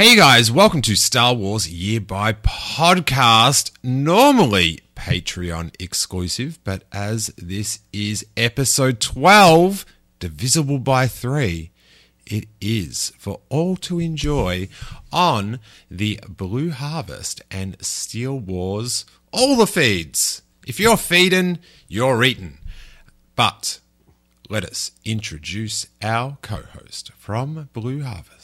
Hey guys, welcome to Star Wars Year by Podcast. Normally Patreon exclusive, but as this is episode 12, divisible by 3, it is for all to enjoy on the Blue Harvest and Steel Wars, all the feeds. If you're feeding, you're eating. But let us introduce our co host from Blue Harvest,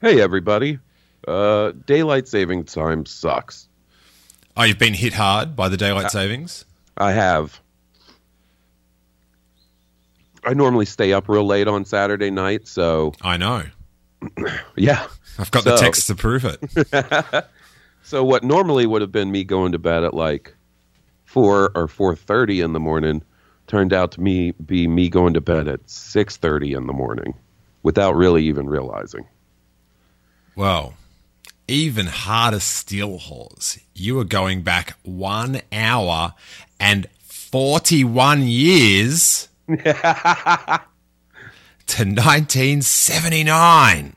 Hey, everybody. Uh, daylight saving time sucks. Oh, you've been hit hard by the daylight savings? I have. I normally stay up real late on Saturday night, so I know. yeah. I've got the So- text to prove it. So what normally would have been me going to bed at like four or four thirty in the morning turned out to me be me going to bed at six thirty in the morning without really even realizing. Well, even harder steel horse. You are going back one hour and 41 years to 1979.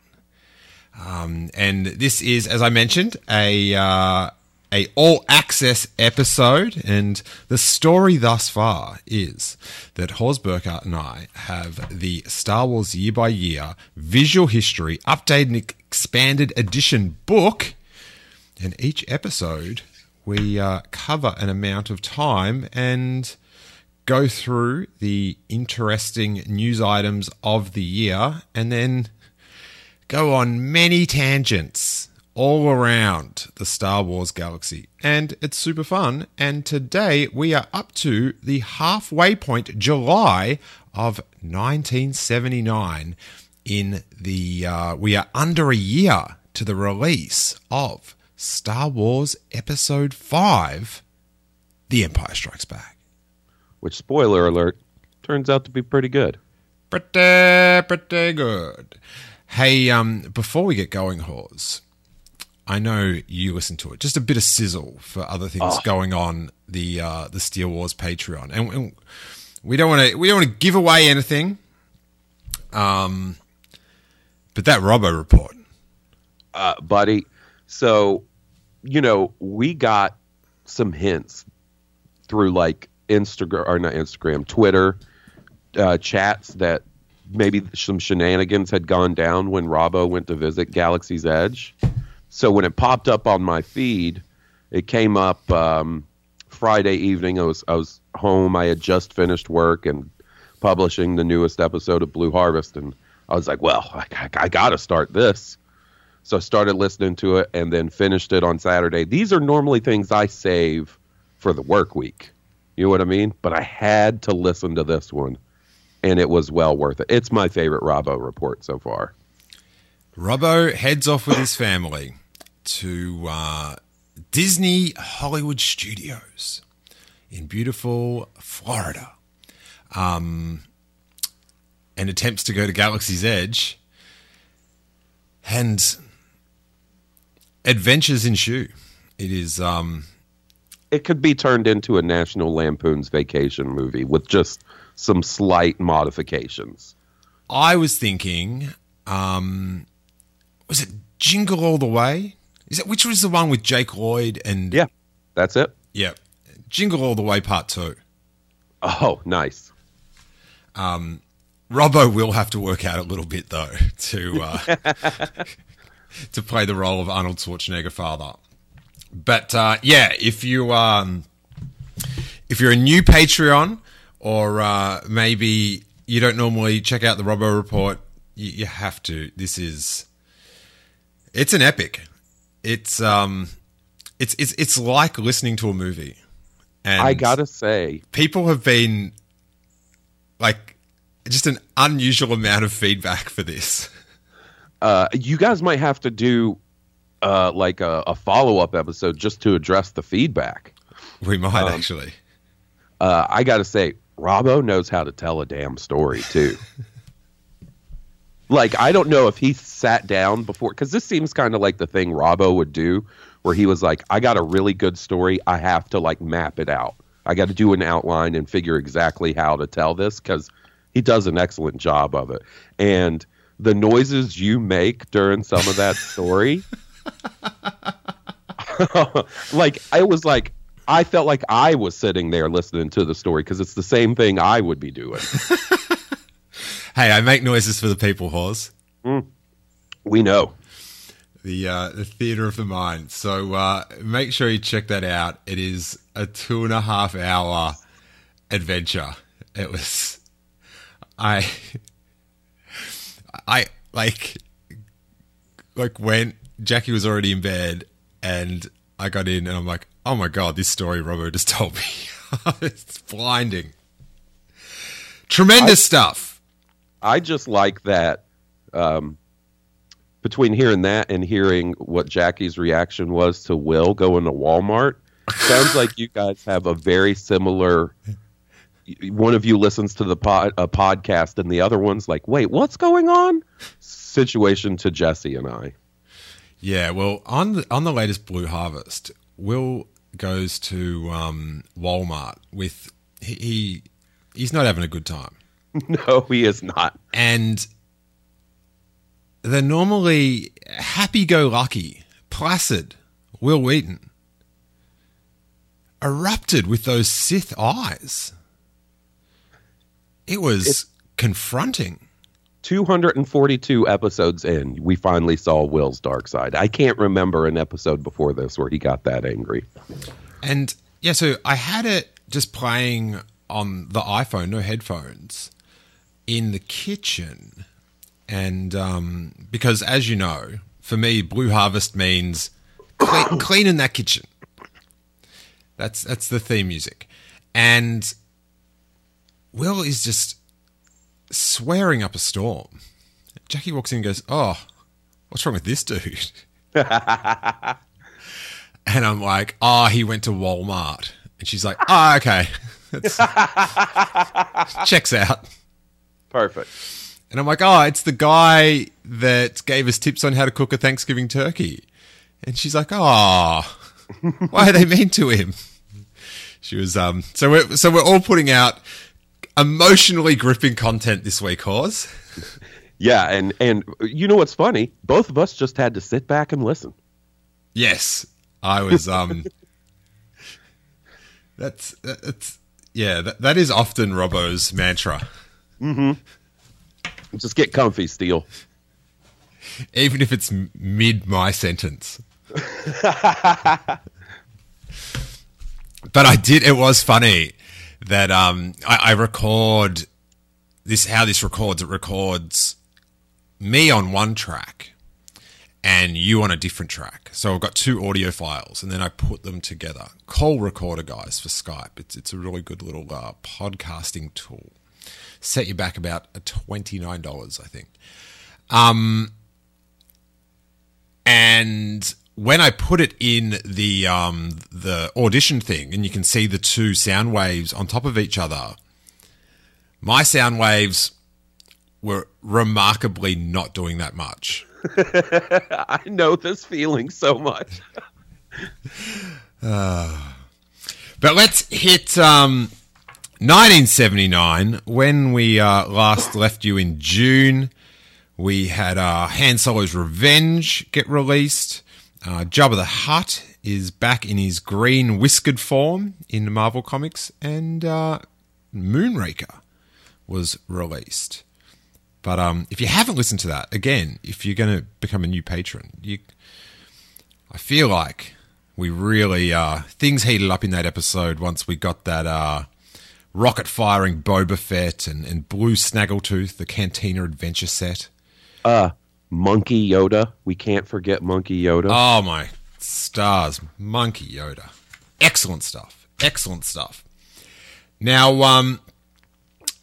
Um, and this is, as I mentioned, a uh, a all access episode. And the story thus far is that Horsberger and I have the Star Wars Year by Year Visual History Updated and Expanded Edition book. And each episode, we uh, cover an amount of time and go through the interesting news items of the year and then go on many tangents all around the Star Wars galaxy. And it's super fun. And today we are up to the halfway point, July of 1979. In the, uh, we are under a year to the release of Star Wars Episode 5 The Empire Strikes Back. Which spoiler alert turns out to be pretty good. Pretty, pretty good. Hey, um, before we get going, Hawes, I know you listen to it. Just a bit of sizzle for other things going on the uh, the Steel Wars Patreon, and, and we don't want to we don't want to give away anything. Um, but that Robbo report, uh, buddy. So, you know, we got some hints through like Instagram or not Instagram, Twitter uh, chats that maybe some shenanigans had gone down when Robbo went to visit Galaxy's Edge. So when it popped up on my feed, it came up um, Friday evening. I was I was home. I had just finished work and publishing the newest episode of Blue Harvest, and I was like, well, I, I, I got to start this. So I started listening to it and then finished it on Saturday. These are normally things I save for the work week. You know what I mean? But I had to listen to this one, and it was well worth it. It's my favorite Robbo report so far. Robbo heads off with his family to uh, Disney Hollywood Studios in beautiful Florida, um, and attempts to go to Galaxy's Edge, and adventures ensue. It is um, It could be turned into a National Lampoon's Vacation movie with just some slight modifications. I was thinking, um, was it Jingle All the Way? Is it which was the one with Jake Lloyd and Yeah, that's it. yeah, Jingle All the Way Part Two. Oh, nice. Robbo will have to work out a little bit though to uh, to play the role of Arnold Schwarzenegger father. But uh, yeah, if you um, if you're a new Patreon or uh, maybe you don't normally check out the Robbo report, you, you have to. This is it's an epic. It's um it's it's it's like listening to a movie. And I gotta say, people have been like just an unusual amount of feedback for this. uh, you guys might have to do uh, like a, a follow up episode just to address the feedback. We might Um, actually. Uh, I gotta say, Robbo knows how to tell a damn story too. like I don't know if he sat down before because this seems kind of like the thing Robbo would do, where he was like, "I got a really good story. I have to like map it out. I got to do an outline and figure exactly how to tell this because he does an excellent job of it." And the noises you make during some of that story. like I was like I felt like I was sitting there listening to the story because it's the same thing I would be doing. hey, I make noises for the people, Hawes. We know. The uh, the theater of the mind. So uh, make sure you check that out. It is a two and a half hour adventure. It was I I like like when Jackie was already in bed and I got in and I'm like, oh my god, this story Robbo just told me. it's blinding. Tremendous I- stuff. I just like that. Um, between hearing that and hearing what Jackie's reaction was to Will going to Walmart, sounds like you guys have a very similar. One of you listens to the pod, a podcast, and the other one's like, "Wait, what's going on?" Situation to Jesse and I. Yeah, well, on the on the latest Blue Harvest, Will goes to um, Walmart with he, he he's not having a good time, No, he is not. and the normally happy-go-lucky, placid Will Wheaton erupted with those Sith eyes. It was It's- confronting. 242 episodes in, we finally saw Will's dark side. I can't remember an episode before this where he got that angry. And yeah, so I had it just playing on the iPhone, no headphones, in the kitchen. And um, because, as you know, for me, Blue Harvest means cle- cleaning that kitchen. That's that's the theme music, and Will is just swearing up a storm. Jackie walks in and goes, "Oh, what's wrong with this dude?" And I'm like, oh, he went to Walmart. And she's like, oh, okay. Checks out. Perfect. And I'm like, oh, it's the guy that gave us tips on how to cook a Thanksgiving turkey. And she's like, oh, why are they mean to him? She was, um, so we're, so we're all putting out emotionally gripping content this week, Hawes. Yeah, and and you know what's funny? Both of us just had to sit back and listen. Yes, I was, um, that's, that's, yeah, that, that is often Robbo's mantra. Just get comfy, Steel. even if it's mid my sentence. but I did. It was funny that um, I, I record this. How this records? It records me on one track and you on a different track. So I've got two audio files, and then I put them together. Call Recorder, guys, for Skype. It's it's a really good little uh, podcasting tool. Set you back about twenty nine dollars, I think. Um, and when I put it in the um, the audition thing, and you can see the two sound waves on top of each other, my sound waves were remarkably not doing that much. I know this feeling so much. But let's hit um, 1979 when we uh, last left you in June. We had uh, Han Solo's Revenge get released. Uh, Jabba the Hutt is back in his green whiskered form in Marvel Comics, and uh, Moonraker was released. But um, if you haven't listened to that, again, if you're going to become a new patron, you, I feel like we really uh, things heated up in that episode once we got that uh, rocket firing Boba Fett and, and Blue Snaggletooth, the Cantina Adventure set. Uh, Monkey Yoda. We can't forget Monkey Yoda. Oh my stars, Monkey Yoda. Excellent stuff. Excellent stuff. Now, um,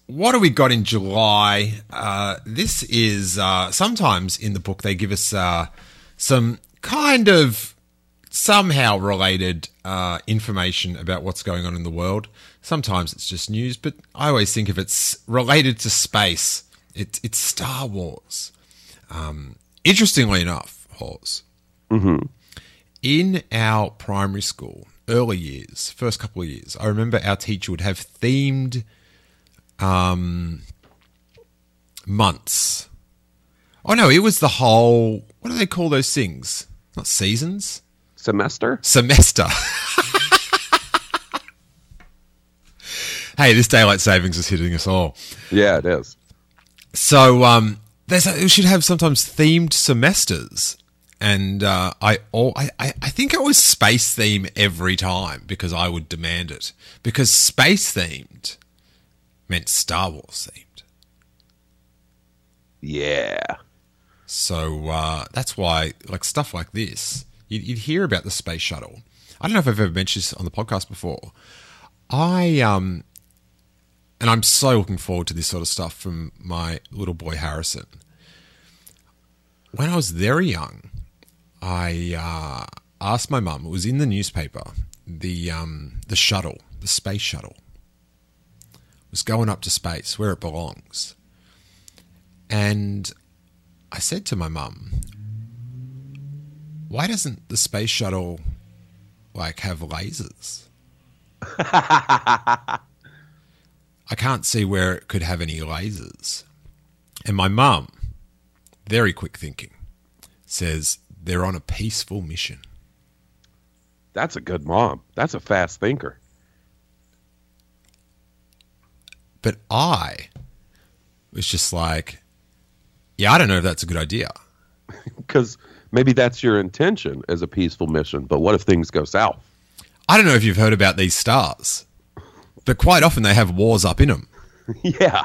what do we got in July? Uh, this is uh, sometimes in the book they give us uh, some kind of somehow related uh, information about what's going on in the world. Sometimes it's just news, but I always think if it's related to space, it, it's Star Wars. Um, interestingly enough, Hawes, in our primary school, early years, first couple of years, I remember our teacher would have themed um, months. Oh no, it was the whole. What do they call those things? Not seasons. Semester? Semester. hey, this daylight savings is hitting us all. Yeah, it is. So um, there's a, we should have sometimes themed semesters, and uh, I, all, I I think it was space theme every time because I would demand it because space themed meant Star Wars themed. Yeah. So uh, that's why, like stuff like this, you'd, you'd hear about the space shuttle. I don't know if I've ever mentioned this on the podcast before. I um, and I'm so looking forward to this sort of stuff from my little boy Harrison. When I was very young, I uh, asked my mum. It was in the newspaper. The um, the shuttle, the space shuttle, was going up to space where it belongs, and I said to my mum, "Why doesn't the space shuttle like have lasers?" I can't see where it could have any lasers. And my mum, very quick thinking, says they're on a peaceful mission. That's a good mom. That's a fast thinker. But I was just like, yeah, I don't know if that's a good idea. Because maybe that's your intention as a peaceful mission. But what if things go south? I don't know if you've heard about these stars, but quite often they have wars up in them. yeah.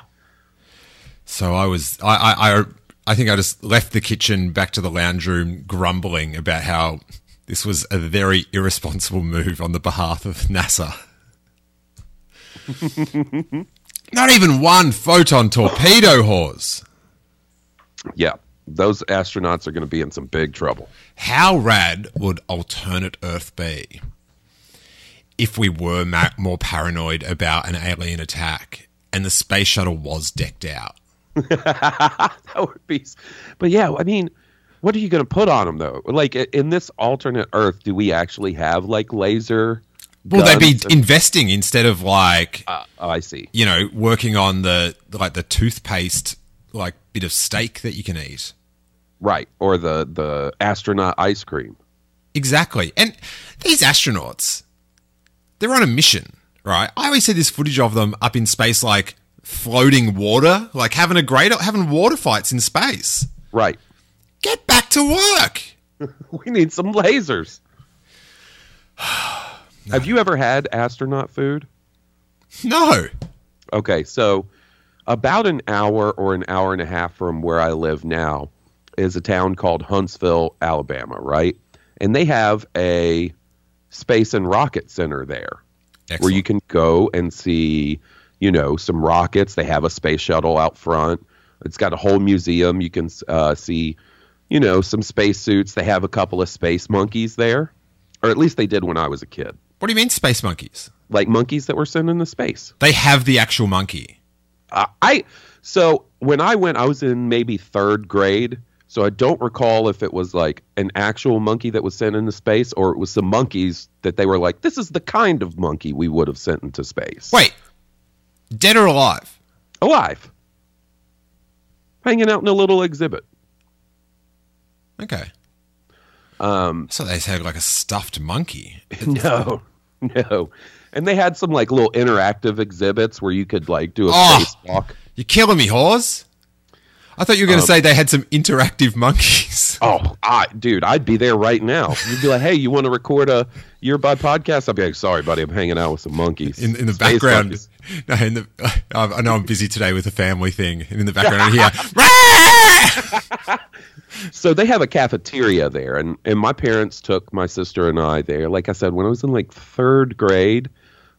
So I was, I, I, I, I think I just left the kitchen back to the lounge room, grumbling about how this was a very irresponsible move on the behalf of NASA. Not even one photon torpedo Hawes. Yeah. Those astronauts are going to be in some big trouble. How rad would alternate Earth be if we were ma- more paranoid about an alien attack and the space shuttle was decked out? that would be. But yeah, I mean, what are you going to put on them though? Like in this alternate Earth, do we actually have like laser? Will they be and- investing instead of like Uh, oh, I see. you know, working on the like the toothpaste like bit of steak that you can eat. Right, or the the astronaut ice cream. Exactly. And these astronauts, they're on a mission, right? I always see this footage of them up in space like floating water, like having a great having water fights in space. Right. Get back to work. We need some lasers. Have you ever had astronaut food? No. Okay, so about an hour or an hour and a half from where I live now is a town called Huntsville, Alabama, right? And they have a space and rocket center there where you can go and see, you know, some rockets. They have a space shuttle out front. It's got a whole museum. You can uh, see, you know, some space suits. They have a couple of space monkeys there, or at least they did when I was a kid. What do you mean space monkeys? Like monkeys that were sent into space. They have the actual monkey. Uh, I so when I went, I was in maybe third grade. So I don't recall if it was like an actual monkey that was sent into space, or it was some monkeys that they were like, "This is the kind of monkey we would have sent into space." Wait. Dead or alive? alive, hanging out in a little exhibit. Okay. Um, So they had like a stuffed monkey. no, no, and they had some like little interactive exhibits where you could like do a Oh. spacewalk. You're killing me, Hawes. I thought you were going to Um, say they had some interactive monkeys. Oh, I, dude, I'd be there right now. You'd be like, "Hey, you want to record a earbud podcast?" I'd be like, "Sorry, buddy, I'm hanging out with some monkeys in, in the Space background. monkeys." No, in the, I know I'm busy today with a family thing, and in the background I hear, So they have a cafeteria there, and and my parents took my sister and I there. Like I said, when I was in like third grade,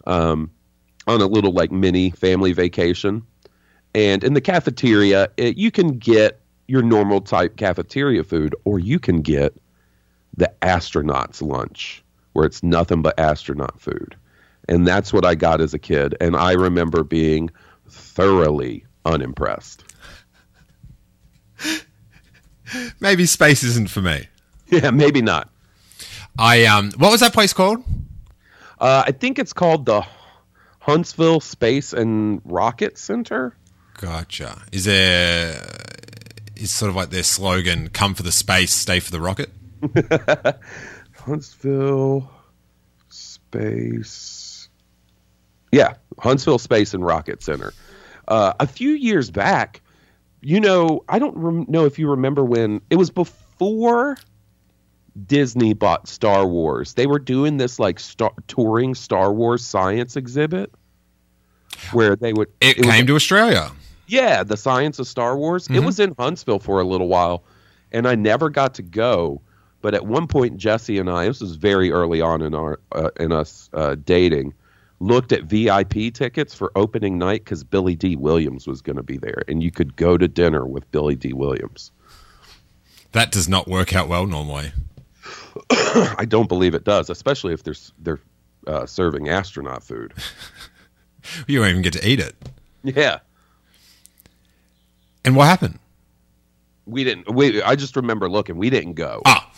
um, on a little like mini family vacation, and in the cafeteria, it, you can get your normal type cafeteria food, or you can get the astronauts lunch, where it's nothing but astronaut food, and that's what I got as a kid, and I remember being thoroughly unimpressed. maybe space isn't for me. Yeah, maybe not. I um, what was that place called? Uh, I think it's called the Huntsville Space and Rocket Center. Gotcha. Is there is sort of like their slogan: "Come for the space, stay for the rocket." Huntsville Space. Yeah, Huntsville Space and Rocket Center. Uh, a few years back, you know, I don't rem- know if you remember when it was before Disney bought Star Wars. They were doing this like star- touring Star Wars science exhibit where they would. It, was- came to Australia. Yeah, the science of Star Wars. It was in Huntsville for a little while, and I never got to go. But at one point, Jesse and I, this was very early on in our uh, in us uh, dating, looked at VIP tickets for opening night because Billy Dee Williams was going to be there, and you could go to dinner with Billy Dee Williams. That does not work out well normally. I don't believe it does, especially if they're they're uh, serving astronaut food. You don't even get to eat it. Yeah, And what happened? we didn't. We I just remember looking. We didn't go, Ah,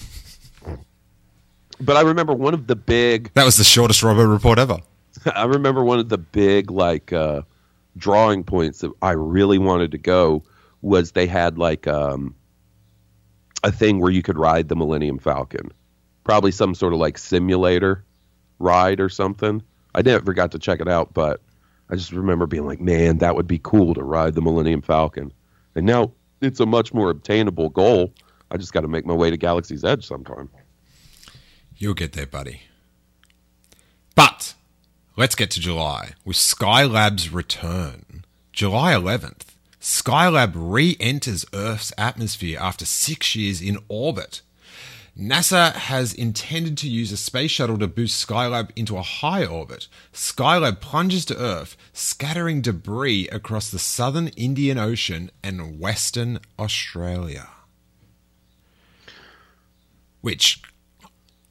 but I remember one of the big that was the shortest Robbo report ever. I remember one of the big like uh, drawing points that I really wanted to go was they had like um, a thing where you could ride the Millennium Falcon, probably some sort of like simulator ride or something. I never got to check it out, but I just remember being like, man, that would be cool to ride the Millennium Falcon. And now it's a much more obtainable goal. I just got to make my way to Galaxy's Edge sometime. You'll get there, buddy. But let's get to July with Skylab's return. July 11th, Skylab re enters Earth's atmosphere after six years in orbit. NASA has intended to use a space shuttle to boost Skylab into a high orbit. Skylab plunges to Earth, scattering debris across the southern Indian Ocean and Western Australia. Which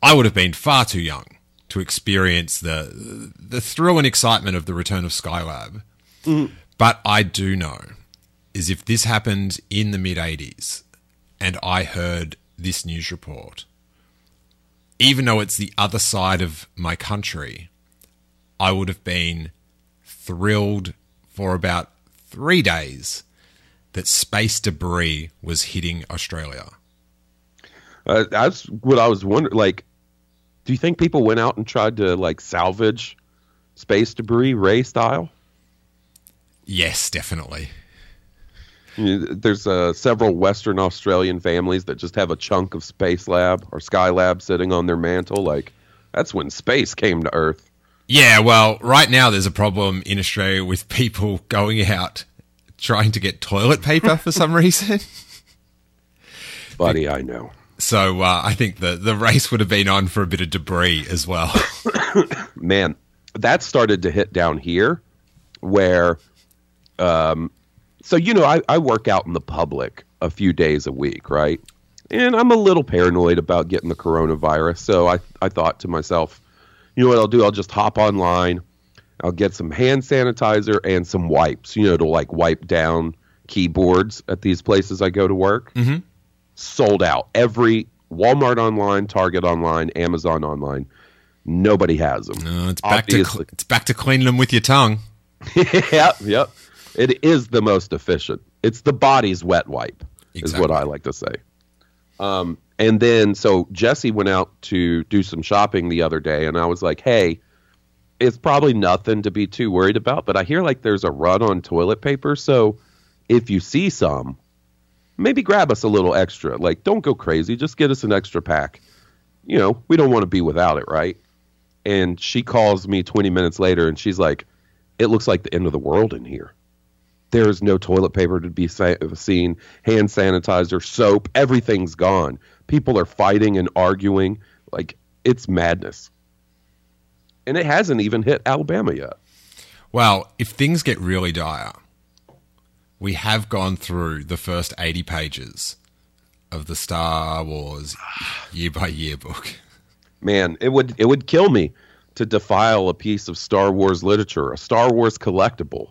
I would have been far too young to experience the the thrill and excitement of the return of Skylab. Mm. But I do know is if this happened in the mid 80s and I heard this news report, even though it's the other side of my country, I would have been thrilled for about three days that space debris was hitting Australia. Uh, that's what I was wondering. Like, do you think people went out and tried to like salvage space debris, Rey style? Yes, definitely. There's uh, several Western Australian families that just have a chunk of Space Lab or Skylab sitting on their mantle. Like, that's when space came to Earth. Yeah, well, right now there's a problem in Australia with people going out trying to get toilet paper for some reason. Buddy, I know. So uh, I think the the race would have been on for a bit of debris as well. Man, that started to hit down here where, um, so, you know, I, I work out in the public a few days a week, right? And I'm a little paranoid about getting the coronavirus. So I, I thought to myself, you know what I'll do? I'll just hop online. I'll get some hand sanitizer and some wipes, you know, to like wipe down keyboards at these places I go to work. Mhm. Sold out. Every Walmart online, Target online, Amazon online. Nobody has them. No, it's back to Obviously. it's back to cleaning them with your tongue. yep, yep. It is the most efficient. It's the body's wet wipe, is what I like to say. Um, and then so Jesse went out to do some shopping the other day, and I was like, "Hey, it's probably nothing to be too worried about, but I hear like there's a run on toilet paper, so if you see some, maybe grab us a little extra. Like, don't go crazy, just get us an extra pack. You know, we don't want to be without it, right?" And she calls me 20 minutes later, and she's like, "It looks like the end of the world in here." There is no toilet paper to be sa- seen, hand sanitizer, soap, everything's gone. People are fighting and arguing. Like, it's madness. And it hasn't even hit Alabama yet. Well, if things get really dire, we have gone through the first 80 pages of the Star Wars year by year book. Man, it would it would kill me to defile a piece of Star Wars literature, a Star Wars collectible.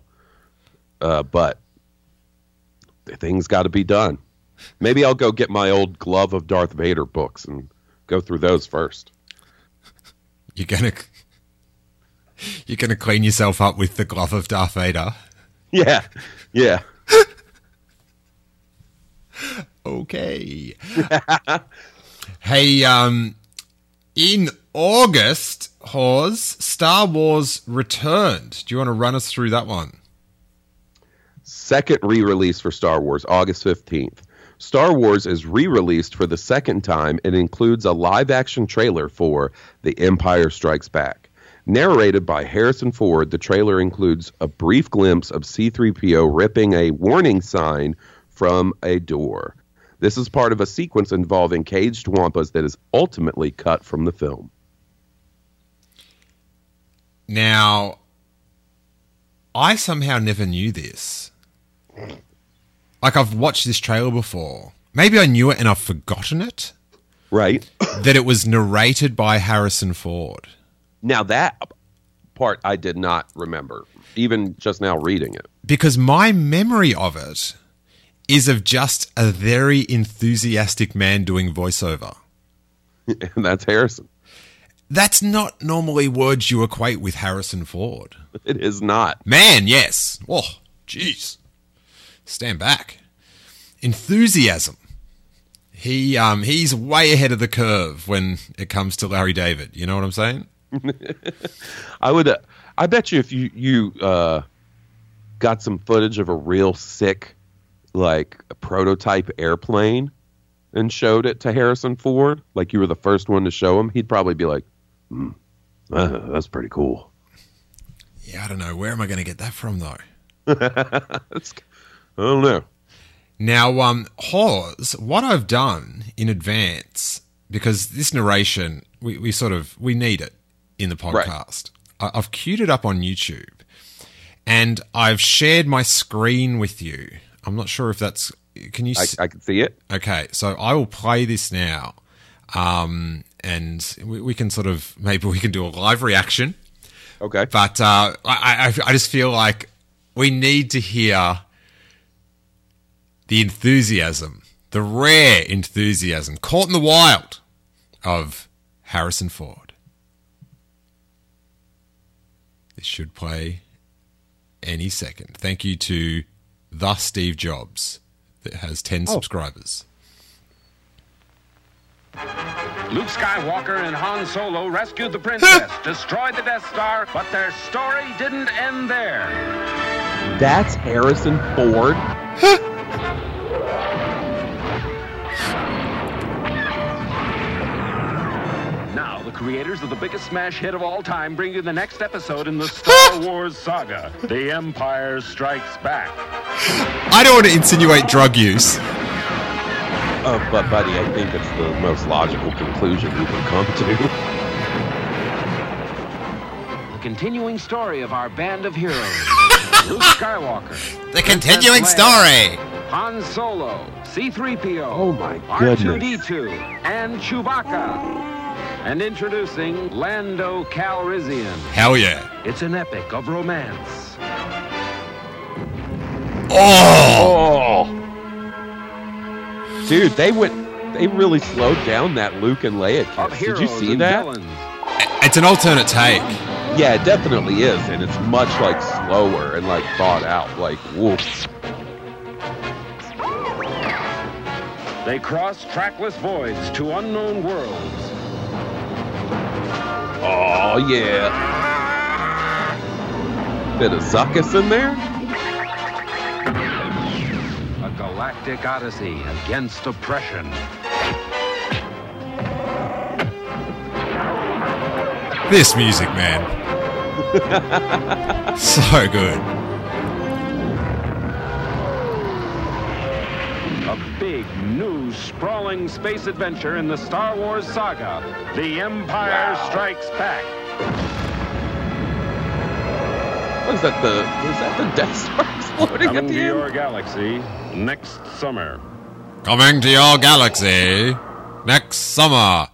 Uh, but the thing's got to be done. Maybe I'll go get my old Glove of Darth Vader books and go through those first. You're gonna you're gonna clean yourself up with the glove of Darth Vader. Yeah, yeah. okay. hey, um, in August, Hawes, Star Wars returned. Do you want to run us through that one? Second re release for Star Wars, August 15th. Star Wars is re released for the second time and includes a live action trailer for The Empire Strikes Back. Narrated by Harrison Ford, the trailer includes a brief glimpse of C3PO ripping a warning sign from a door. This is part of a sequence involving caged wampas that is ultimately cut from the film. Now, I somehow never knew this. Like, I've watched this trailer before. Maybe I knew it and I've forgotten it. Right? that it was narrated by Harrison Ford. Now, that part I did not remember, even just now reading it. Because my memory of it is of just a very enthusiastic man doing voiceover. and that's Harrison. That's not normally words you equate with Harrison Ford. It is not. Man, yes. Oh, jeez. Stand back. Enthusiasm. He um he's way ahead of the curve when it comes to Larry David. You know what I'm saying? I would. Uh, I bet you if you you uh, got some footage of a real sick, like a prototype airplane, and showed it to Harrison Ford, like you were the first one to show him, he'd probably be like, hmm, uh, "That's pretty cool." Yeah, I don't know. Where am I going to get that from though? That's, I don't know. Now, um, Hawes, what I've done in advance because this narration we, we sort of we need it in the podcast. I, I've queued it up on YouTube, and I've shared my screen with you. I'm not sure if that's. Can you? I, s- I can see it. Okay, so I will play this now, um, and we, we can sort of maybe we can do a live reaction. Okay. But uh, I, I, I just feel like we need to hear the enthusiasm, the rare enthusiasm, caught in the wild of Harrison Ford. This should play any second. Thank you to the Steve Jobs that has 10 subscribers. Luke Skywalker and Han Solo rescued the princess, destroyed the Death Star, but their story didn't end there. That's Harrison Ford. Now, the creators of the biggest smash hit of all time bring you the next episode in the Star Wars saga The Empire Strikes Back. I don't want to insinuate drug use. Uh, but, buddy, I think it's the most logical conclusion you can come to. The continuing story of our band of heroes Luke Skywalker, The continuing story. Han Solo, C3PO, Oh, my goodness. R2D2, and Chewbacca. And introducing Lando Calrissian. Hell yeah. It's an epic of romance. Oh! Oh, dude, they went. They really slowed down that Luke and Leia kiss. Did you see that? villains. It's an alternate take. Yeah, it definitely is, and it's much like slower and like thought out. Like, woof. They cross trackless voids to unknown worlds. Oh yeah. Bit of Zuckuss in there. A galactic odyssey against oppression. This music, man. so good. Big, new, sprawling space adventure in the Star Wars saga. The Empire Strikes Back. What is that? The is that the Death Star exploding Coming at to the your galaxy next summer. Coming to your galaxy next summer.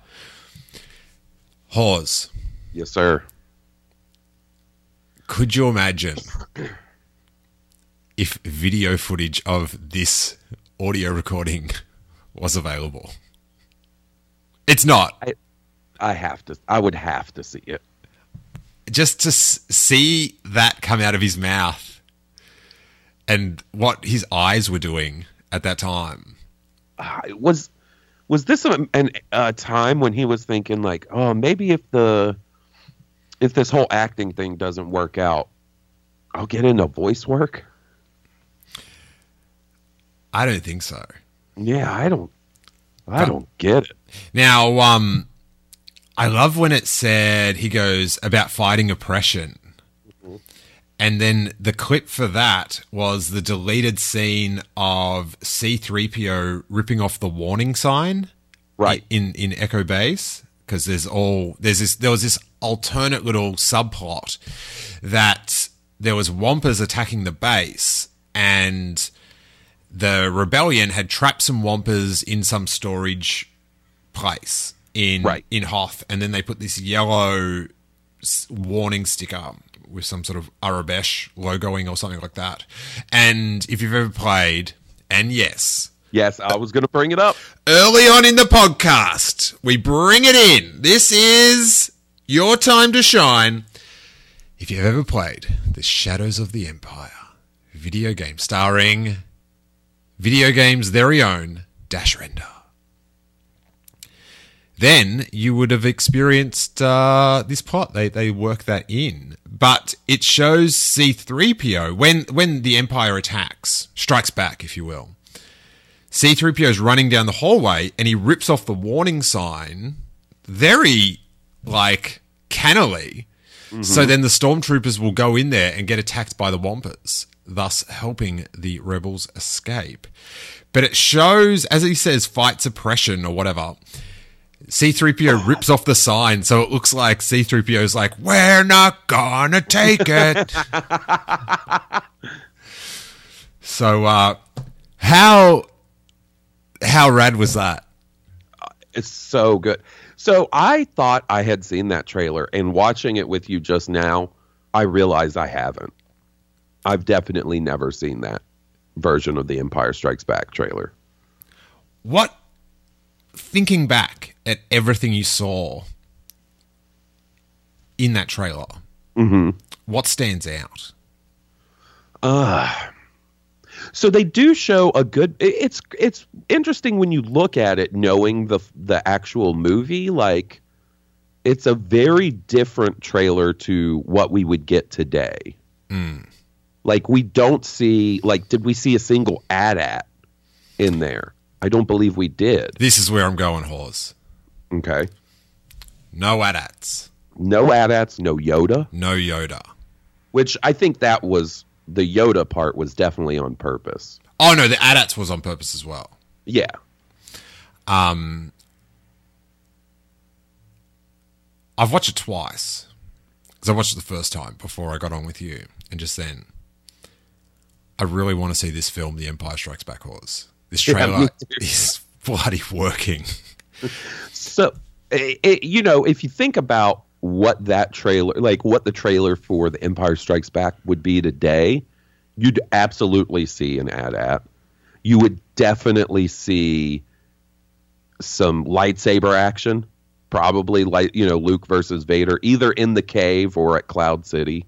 Hawes, Yes, sir. could you imagine if video footage of this audio recording was available? It's not. I, I have to. I would have to see it. Just to s- see that come out of his mouth and what his eyes were doing at that time. uh, was was this a, an a time when he was thinking like, oh, maybe if the if this whole acting thing doesn't work out, I'll get into voice work. I don't think so. Yeah, I don't. I don't get it. Now, um, I love when it said he goes about fighting oppression. And then the clip for that was the deleted scene of C3PO ripping off the warning sign Right. in in Echo Base because there's all there's this there was this alternate little subplot that there was wampas attacking the base and the rebellion had trapped some wampas in some storage place in Right. in Hoth and then they put this yellow warning sticker with some sort of Aurebesh logoing or something like that. And if you've ever played, and yes, Yes, I was going to bring it up. early on in the podcast, we bring it in. This is your time to shine. If you've ever played The Shadows of the Empire video game starring video game's very own Dash Rendar, then you would have experienced uh, this plot. They they work that in, but it shows C3PO when when the Empire attacks, strikes back, if you will. C3PO is running down the hallway and he rips off the warning sign very like cannily. So then the stormtroopers will go in there and get attacked by the wampas, thus helping the rebels escape. But it shows, as he says, fight suppression or whatever. C3PO rips off the sign, so it looks like C3PO is like, We're not gonna take it. so, uh, how how rad was that? It's so good. So I thought I had seen that trailer, and watching it with you just now, I realized I haven't. I've definitely never seen that version of the Empire Strikes Back trailer. What, thinking back at everything you saw in that trailer, mm-hmm. what stands out? Uh, so they do show a good. It's it's interesting when you look at it, knowing the the actual movie. Like, it's a very different trailer to what we would get today. Mm. Like, we don't see like, did we see a single AT-AT in there? I don't believe we did. This is where I'm going, Hawes. Okay, No AT-ATs, no AT-ATs, no Yoda. no Yoda. Which I think that was the Yoda part was definitely on purpose. Oh no, the AT-ATs was on purpose as well. Yeah, Um I've watched it twice because I watched it the first time before I got on with you, and just then, I really want to see this film, The Empire Strikes Back. Hawes. This trailer too. is bloody working. So, it, it- you know, if you think about what that trailer, like what the trailer for The Empire Strikes Back would be today, you'd absolutely see an AT-AT. You would definitely see some lightsaber action, probably like you know Luke versus Vader, either in the cave or at Cloud City.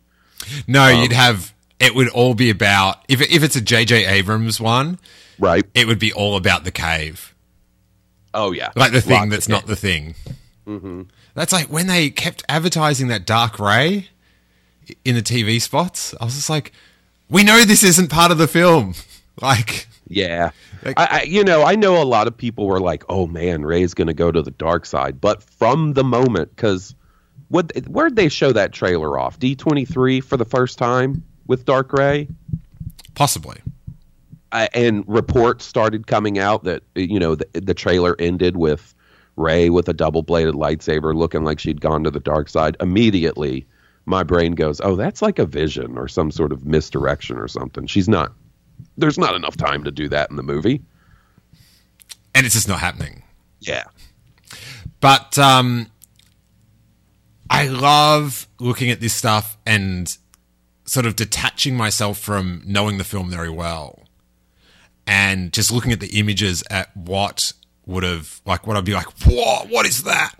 No, um, you'd have it would all be about if it, if it's a J.J. Abrams one, Right? it would be all about the cave, Oh yeah, like the thing Lots that's not the thing. Mm-hmm. That's like when they kept advertising that dark Rey in the TV spots. I was just like, we know this isn't part of the film. Like, Yeah. Like- I, I, you know, I know a lot of people were like, "Oh man, Rey's going to go to the dark side," but from the moment, because what where'd they show that trailer off? D twenty three for the first time with Dark Rey, possibly. I, and reports started coming out that you know the, the trailer ended with Rey with a double bladed lightsaber, looking like she'd gone to the dark side. Immediately, my brain goes, "Oh, that's like a vision or some sort of misdirection or something." She's not. There's not enough time to do that in the movie. And it's just not happening. Yeah. But um, I love looking at this stuff and sort of detaching myself from knowing the film very well and just looking at the images at what would have, like, what I'd be like, whoa, what is that?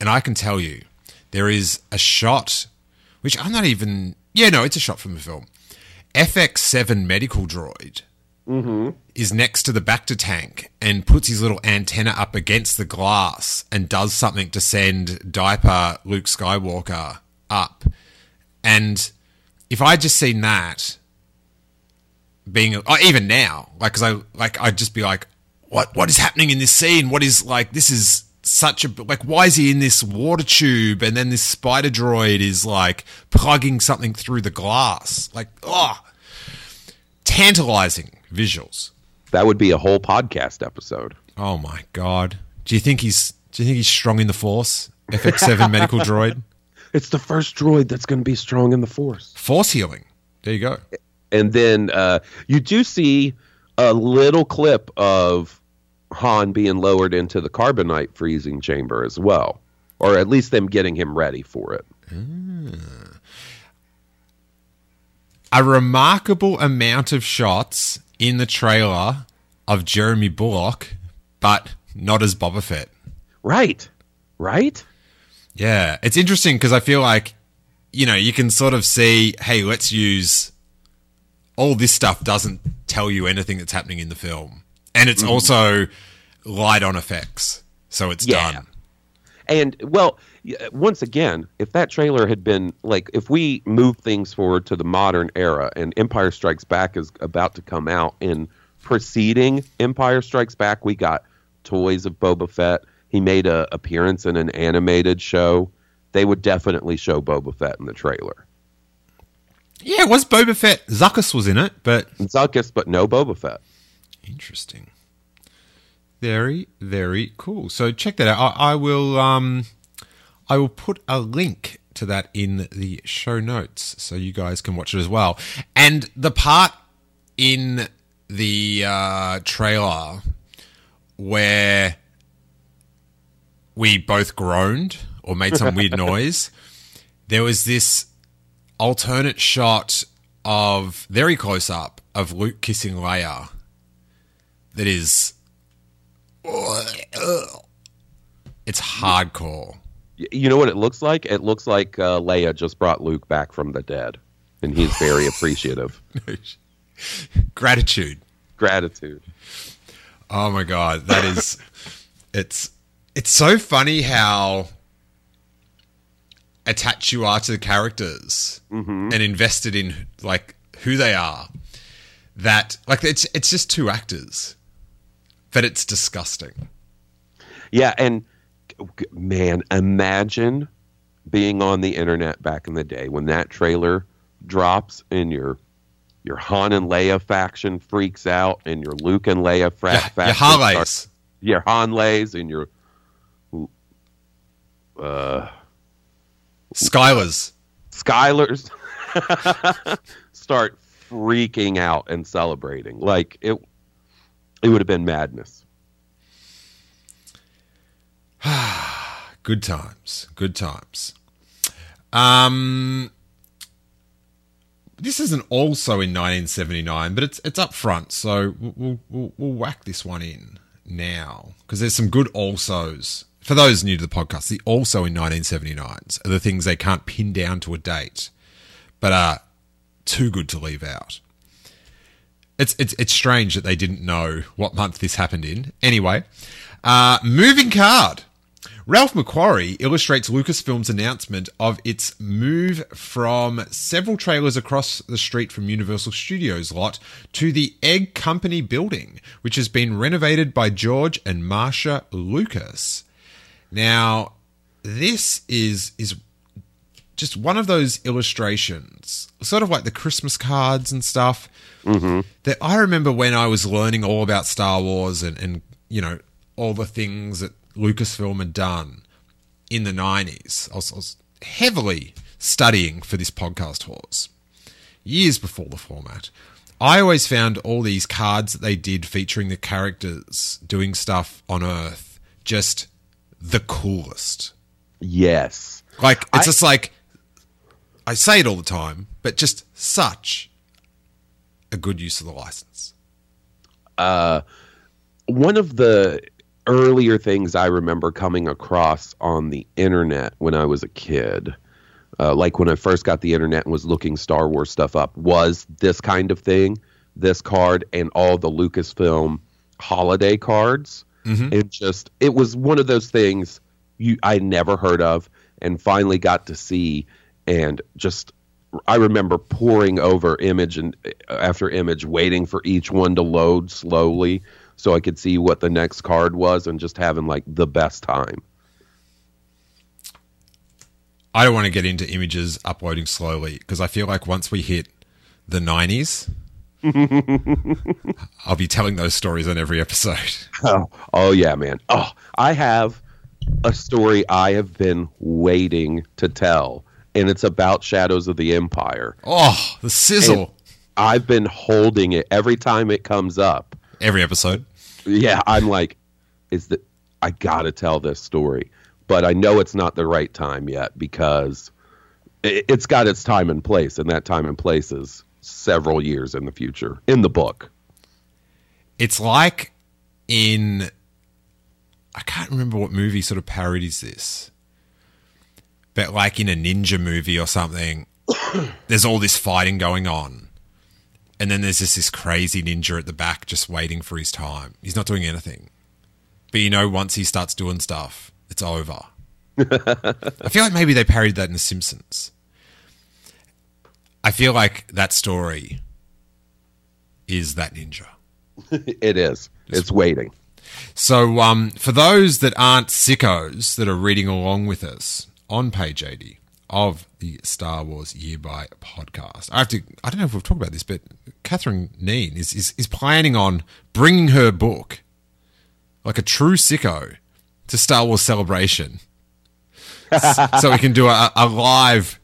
And I can tell you, there is a shot, which I'm not even, yeah, no, it's a shot from the film. FX7 medical droid mm-hmm. is next to the Bacta tank and puts his little antenna up against the glass and does something to send diaper Luke Skywalker up. And if I just seen that being oh, even now, like, cause I like I'd just be like, what what is happening in this scene? What is like this is such a like why is he in this water tube and then this spider droid is like plugging something through the glass like oh tantalizing visuals That would be a whole podcast episode. oh my god do you think he's do you think he's strong in the force fx7 medical droid It's the first droid that's going to be strong in the Force. force healing there you go And then uh, you do see a little clip of Han being lowered into the carbonite freezing chamber as well, or at least them getting him ready for it. a remarkable amount of shots in the trailer of Jeremy Bulloch, but not as Boba Fett. Right, right. Yeah, it's interesting because I feel like, you know, you can sort of see, hey, let's use all this stuff doesn't tell you anything that's happening in the film. And it's mm. also light on effects. So it's Yeah. done. And well, uh, once again, if that trailer had been like, if we move things forward to the modern era and Empire Strikes Back is about to come out, in preceding Empire Strikes Back, we got toys of Boba Fett. He made a appearance in an animated show. They would definitely show Boba Fett in the trailer. Yeah, it was Boba Fett. Zuckuss was in it, but Zuckuss, but no Boba Fett. Interesting. Very, very cool. So check that out. I, I will um I will put a link to that in the show notes so you guys can watch it as well. And the part in the uh, trailer where we both groaned or made some weird noise, there was this alternate shot of very close up of Luke kissing Leia that is it's hardcore. You know what it looks like? It looks like uh, Leia just brought Luke back from the dead, and he's very appreciative. Gratitude. Gratitude. Oh my god, that is it's it's so funny how attached you are to the characters mm-hmm. and invested in like who they are. That like it's it's just two actors. But it's disgusting. Yeah, and man, imagine being on the internet back in the day when that trailer drops and your your Han and Leia faction freaks out and your Luke and Leia Yeah, faction your Harleys. your Hanleys and your uh Skylers. Skylers start freaking out and celebrating. Like it it would have been madness. Good times. Good times. Um, this isn't also in 1979, but it's it's up front, so we'll we'll, we'll, we'll whack this one in now because there's some good alsos. For those new to the podcast, the also in 1979s are the things they can't pin down to a date, but are too good to leave out. It's it's it's strange that they didn't know what month this happened in. Anyway, uh, moving card. Ralph McQuarrie illustrates Lucasfilm's announcement of its move from several trailers across the street from Universal Studios lot to the Egg Company building, which has been renovated by George and Marsha Lucas. Now, this is is just one of those illustrations, sort of like the Christmas cards and stuff. Mm-hmm. That I remember when I was learning all about Star Wars and, and you know all the things that Lucasfilm had done in the nineties. I was, I was heavily studying for this podcast Hawes years before the format. I always found all these cards that they did featuring the characters doing stuff on Earth just the coolest. Yes. Like it's I- just like I say it all the time, but just such a good use of the license. one of the earlier things I remember coming across on the internet when I was a kid, uh, like when I first got the internet and was looking Star Wars stuff up, was this kind of thing this card and all the Lucasfilm holiday cards. Mm-hmm. It just it was one of those things you I never heard of and finally got to see and just I remember poring over image and uh, after image waiting for each one to load slowly so I could see what the next card was and just having like the best time. I don't want to get into images uploading slowly because I feel like once we hit the 90s, I'll be telling those stories on every episode. Oh, oh yeah, man. Oh, I have a story I have been waiting to tell, and it's about Shadows of the Empire. Oh, the sizzle. I've been holding it every time it comes up. every episode. Yeah, I'm like, is that I gotta tell this story, but I know it's not the right time yet because it, it's got its time and place, and that time and place is several years in the future in the book. It's like in. I can't remember what movie sort of parodies this. But like in a ninja movie or something, there's all this fighting going on. And then there's just this crazy ninja at the back just waiting for his time. He's not doing anything. But you know, once he starts doing stuff, it's over. I feel like maybe they parodied that in The Simpsons. I feel like that story is that ninja. it is. It's waiting. So, um, for those that aren't sickos that are reading along with us on page 80 of the Star Wars Year by podcast, I have to, I don't know if we've talked about this, but Catherine Neen is, is, is planning on bringing her book, like a true sicko, to Star Wars Celebration. So we can do a, a live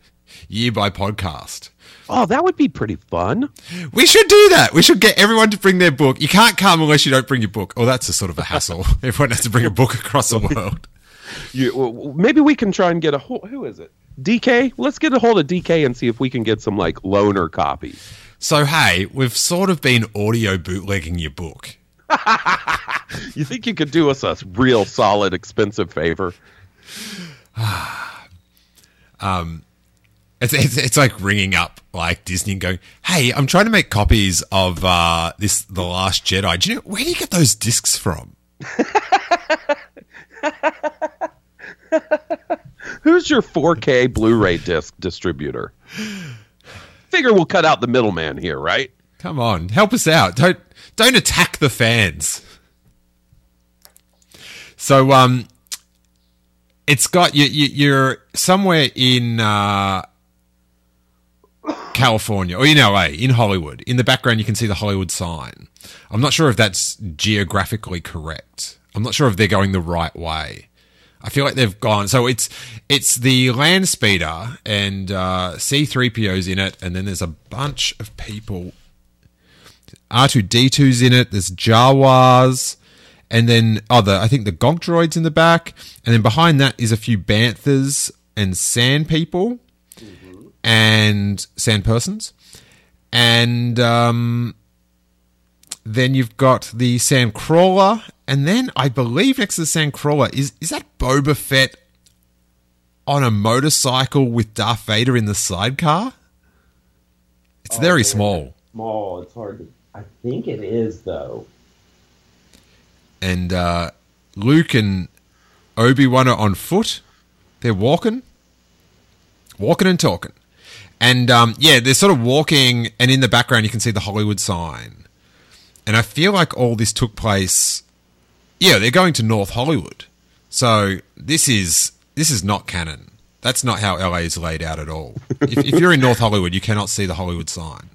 Year by podcast. Oh, that would be pretty fun. We should do that. We should get everyone to bring their book. You can't come unless you don't bring your book. Oh, that's a sort of a hassle. everyone has to bring a book across the world. You, well, maybe we can try and get a hold. Who is it? DK. Let's get a hold of DK and see if we can get some like loaner copies. So, hey, we've sort of been audio bootlegging your book. You think you could do us a real solid, expensive favor? Um, It's, it's, it's like ringing up like Disney and going, "Hey, I'm trying to make copies of uh, this The Last Jedi. Do you know where do you get those discs from?" Who's your 4K Blu-ray disc distributor? Figure we'll cut out the middleman here, right? Come on, help us out. Don't don't attack the fans. So um it's got you, you you're somewhere in uh California or in LA, in Hollywood. In the background you can see the Hollywood sign. I'm not sure if that's geographically correct. I'm not sure if they're going the right way. I feel like they've gone. So it's it's the land speeder and uh, C3PO's in it, and then there's a bunch of people. R2D2's in it. There's Jawas, and then the I think the Gonk droids in the back, and then behind that is a few banthas and sand people, and sand persons, and um, then you've got the sand crawler, and then I believe next to the sand crawler is is that Boba Fett on a motorcycle with Darth Vader in the sidecar? It's very small. Small. It's hard to. I think it is though. and uh, Luke and Obi Wan are on foot. They're walking, walking and talking, and um, yeah, they're sort of walking, and in the background you can see the Hollywood sign. And I feel like all this took place. Yeah, they're going to North Hollywood, so this is this is not canon. That's not how LA is laid out at all. if, if you're in North Hollywood, you cannot see the Hollywood sign.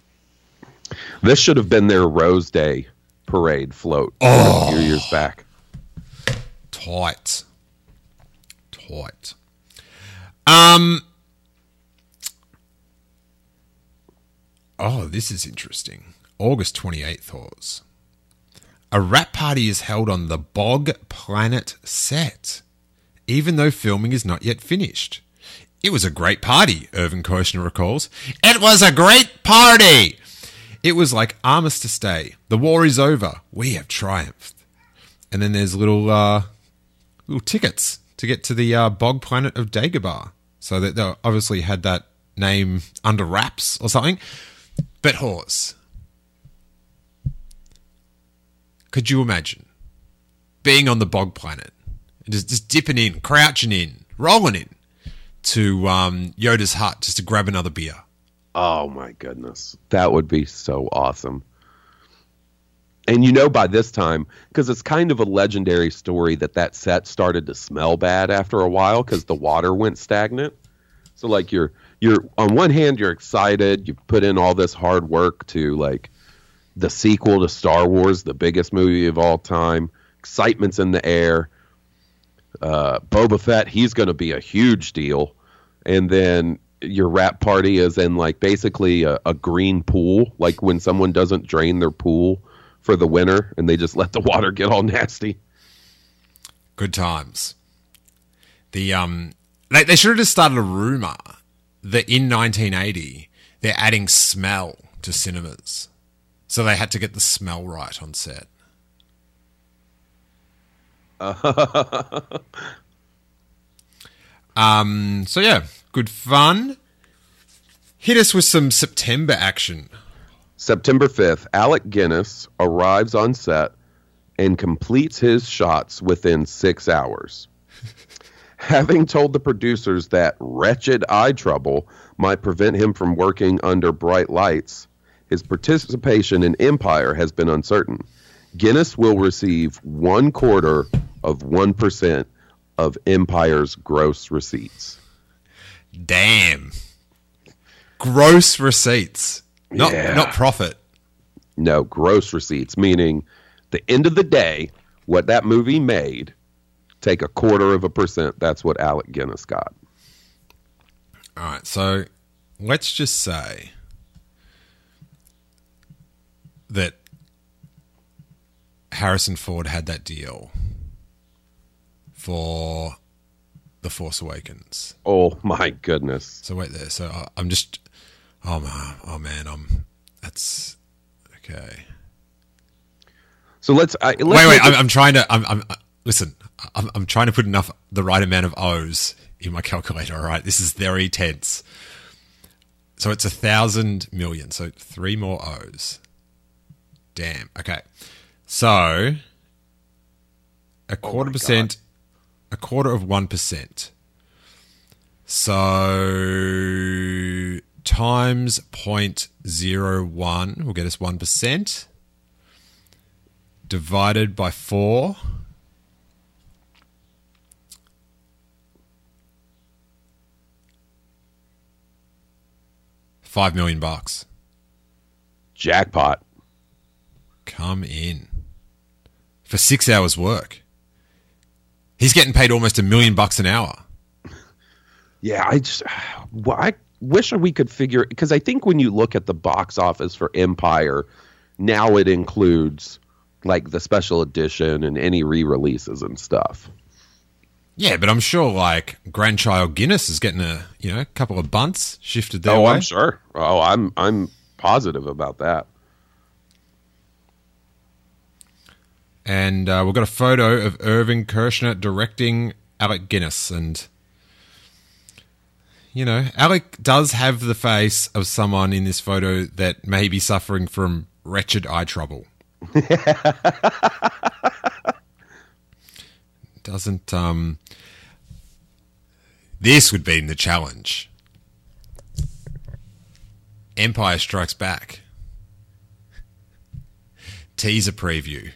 This should have been their Rose Day parade float a few years back. tight. Tight. Um. Oh, this is interesting. August 28th, Hawes. A wrap party is held on the Bog Planet set, even though filming is not yet finished. It was a great party, Irvin Kershner recalls. It was a great party! It was like Armistice Day. The war is over. We have triumphed. And then there's little uh, little tickets to get to the uh, bog planet of Dagobah. So that they obviously had that name under wraps or something. But Hawes, could you imagine being on the bog planet and just, just dipping in, crouching in, rolling in to um, Yoda's hut just to grab another beer? Oh my goodness. That would be so awesome. And you know by this time because it's kind of a legendary story that that set started to smell bad after a while cuz the water went stagnant. So like you're you're on one hand you're excited, you put in all this hard work to like the sequel to Star Wars, the biggest movie of all time. Excitement's in the air. Uh, Boba Fett, he's going to be a huge deal. And then your wrap party is in like basically a, a green pool, like when someone doesn't drain their pool for the winter and they just let the water get all nasty. Good times. The um, they, they should have just started a rumor that in 1980 they're adding smell to cinemas, so they had to get the smell right on set. um. So yeah, good fun. Hit us with some September action. September 5th, Alec Guinness arrives on set and completes his shots within six hours. Having told the producers that wretched eye trouble might prevent him from working under bright lights, his participation in Empire has been uncertain. Guinness will receive one quarter of 1% of Empire's gross receipts. Damn. Gross receipts. Not Yeah. not profit. No, gross receipts, meaning the end of the day, what that movie made, take a quarter of a percent. That's what Alec Guinness got. All right, so let's just say that Harrison Ford had that deal for The Force Awakens. Oh my goodness. So wait there. So I- I'm just, oh man, oh man, I'm. That's okay. So let's. I, let's wait, wait. I'm, I'm trying to. I'm. I'm listen. I'm, I'm trying to put enough the right amount of O's in my calculator. All right. This is very tense. So it's a thousand million. So three more O's. Damn. Okay. So a oh quarter my percent. A quarter of one percent. So times 0.01 will get us 1%. Divided by 4. Five million bucks. jackpot. Come in. For six hours work. He's getting paid almost a million bucks an hour. Yeah, I just. Well, I wish we could figure because I think when you look at the box office for Empire, now it includes like the special edition and any re-releases and stuff. Yeah, but I'm sure like grandchild Guinness is getting a you know a couple of bunts shifted their oh, way. I'm sure. Oh, I'm I'm positive about that. And uh, we've got a photo of Irving Kershner directing Alec Guinness, and you know Alec does have the face of someone in this photo that may be suffering from wretched eye trouble. Doesn't um. This would be the challenge. Empire Strikes Back. Teaser preview.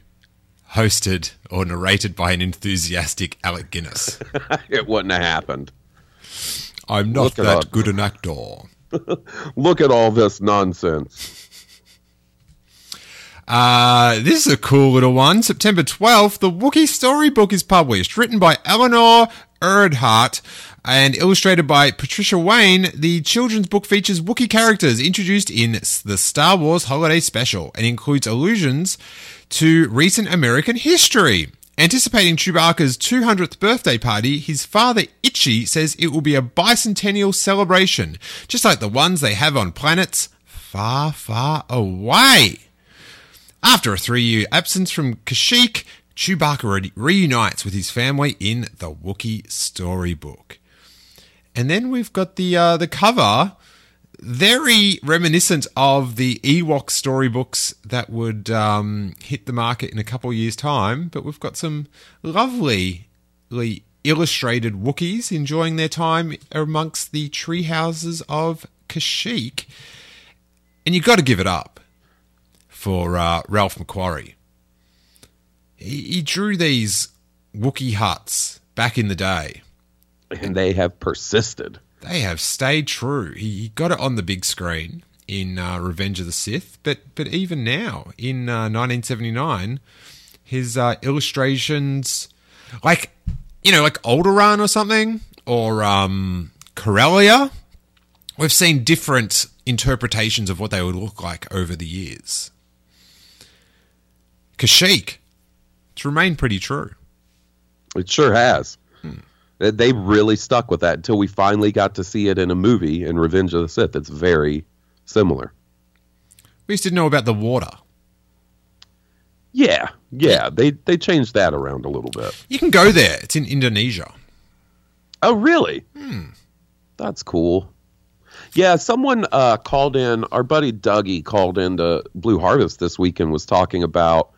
Hosted or narrated by an enthusiastic Alec Guinness. it wouldn't have happened. I'm not Look that good an actor. Look at all this nonsense. Uh, this is a cool little one. September 12th, the Wookiee storybook is published, written by Eleanor Ehrhardt and illustrated by Patricia Wayne. The children's book features Wookiee characters introduced in the Star Wars Holiday Special and includes allusions to recent American history. Anticipating Chewbacca's 200th birthday party, his father Itchy says it will be a bicentennial celebration, just like the ones they have on planets far, far away. After a three year absence from Kashyyyk, Chewbacca re- reunites with his family in the Wookiee storybook. And then we've got the uh, the cover very reminiscent of the Ewok storybooks that would um, hit the market in a couple years' time. But we've got some lovely illustrated Wookiees enjoying their time amongst the tree houses of Kashyyyk. And you've got to give it up for uh, Ralph McQuarrie. He, he drew these Wookiee huts back in the day. And they have persisted. They have stayed true. He got it on the big screen in uh, Revenge of the Sith, but but even now in uh, 1979, his uh, illustrations, like you know, like Alderaan or something, or um, Corellia, we've seen different interpretations of what they would look like over the years. Kashyyyk, it's remained pretty true. It sure has. Hmm. They really stuck with that until we finally got to see it in a movie in Revenge of the Sith. It's very similar. We just didn't know about the water. Yeah, yeah. They they changed that around a little bit. You can go there. It's in Indonesia. Oh, really? Hmm. That's cool. Yeah, someone uh, called in. Our buddy Dougie called into Blue Harvest this week and was talking about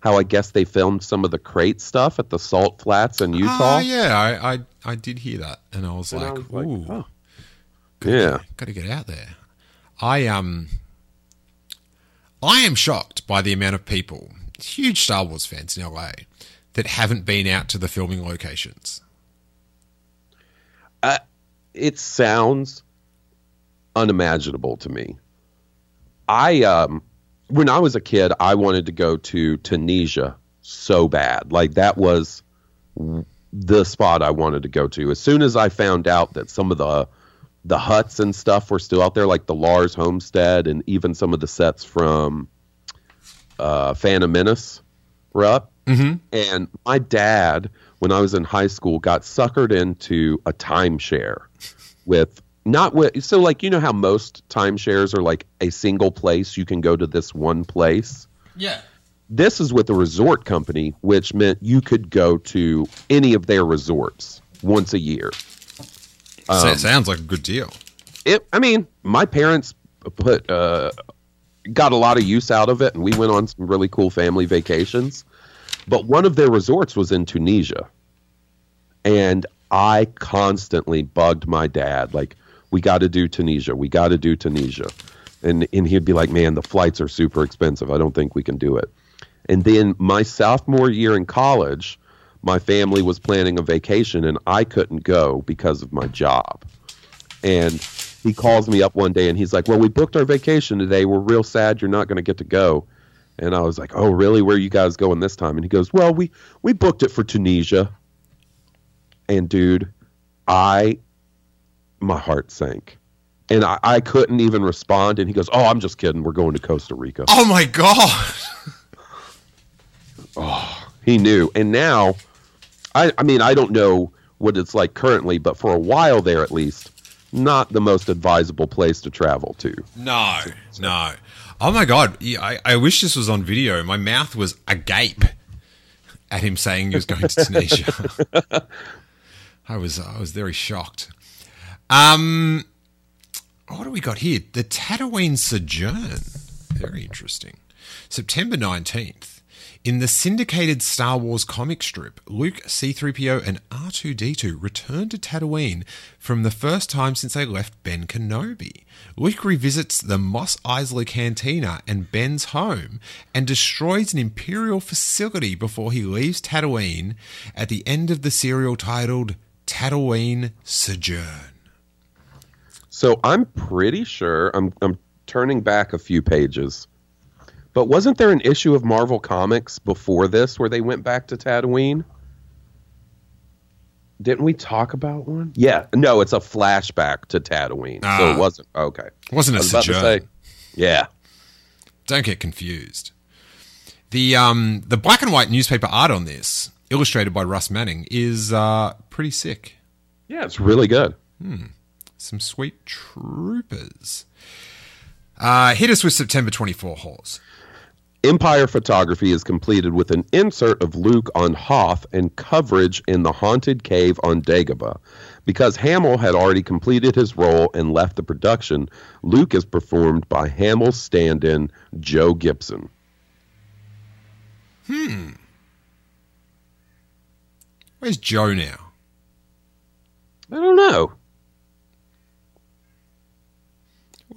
how I guess they filmed some of the crate stuff at the Salt Flats in Utah. Uh, yeah, I, I, I did hear that, and I was and like, I was "Ooh, like, oh. yeah, got to get out there." I um, I am shocked by the amount of people, huge Star Wars fans in LA, that haven't been out to the filming locations. Uh, it sounds unimaginable to me. I um when I was a kid, I wanted to go to Tunisia so bad. Like that was the spot I wanted to go to. As soon as I found out that some of the the huts and stuff were still out there, like the Lars homestead and even some of the sets from uh, Phantom Menace were up. Mm-hmm. And my dad, when I was in high school, got suckered into a timeshare with not with so like you know how most timeshares are like a single place you can go to this one place? Yeah. This is with a resort company which meant you could go to any of their resorts once a year. Um, sounds like a good deal. It i mean my parents put uh got a lot of use out of it and we went on some really cool family vacations. But one of their resorts was in tunisia. And i constantly bugged my dad like we got to do Tunisia. We got to do Tunisia. And, and he'd be like, man, the flights are super expensive. I don't think we can do it. And then my sophomore year in college, my family was planning a vacation and I couldn't go because of my job. And he calls me up one day and he's like, well, we booked our vacation today. We're real sad you're not going to get to go. And I was like, oh, really? Where are you guys going this time? And he goes, well, we, we booked it for Tunisia. And dude, I my heart sank. And I, I couldn't even respond. And he goes, Oh, I'm just kidding. We're going to Costa Rica. Oh, my God. oh, he knew. And now, I, I mean, I don't know what it's like currently, but for a while there at least, not the most advisable place to travel to. No, no. Oh my god! I, I wish this was on video. My mouth was agape at him saying he was going to Tunisia. I was I was very shocked. Um, what do we got here? The Tatooine Sojourn. Very interesting. September 19th. In the syndicated Star Wars comic strip, Luke, C3PO, and R2D2 return to Tatooine from the first time since they left Ben Kenobi. Luke revisits the Mos Eisley Cantina and Ben's home and destroys an Imperial facility before he leaves Tatooine at the end of the serial titled Tatooine Sojourn. So I'm pretty sure I'm I'm turning back a few pages. But wasn't there an issue of Marvel Comics before this where they went back to Tatooine? Didn't we talk about one? Yeah. No, it's a flashback to Tatooine. Uh, so it ah. wasn't okay. Wasn't a sojourn. Say, yeah. Don't get confused. The um the black and white newspaper art on this, illustrated by Russ Manning, is uh pretty sick. Yeah, it's really good. Hmm some sweet troopers. Uh, hit us with September 24 Hawes. Empire photography is completed with an insert of Luke on Hoth and coverage in the haunted cave on Dagobah. Because Hamill had already completed his role and left the production, Luke is performed by Hamill's stand in Joe Gibson. Hmm. Where's Joe now? I don't know.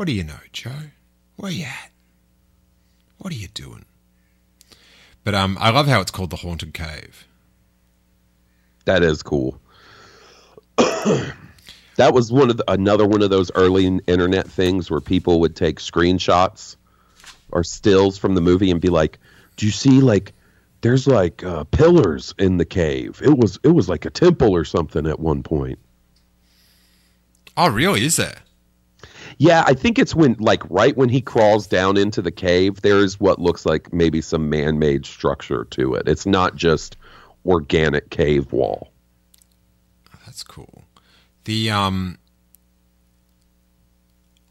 What do you know, Joe? Where you at? What are you doing? But um, I love how it's called the Haunted Cave. That is cool. that was one of the, another one of those early internet things where people would take screenshots or stills from the movie and be like, "Do you see like there's like uh, pillars in the cave? It was it was like a temple or something at one point." Oh, really? Is there? Yeah, I think it's when like right when he crawls down into the cave, there's what looks like maybe some man-made structure to it. It's not just organic cave wall. That's cool. The um,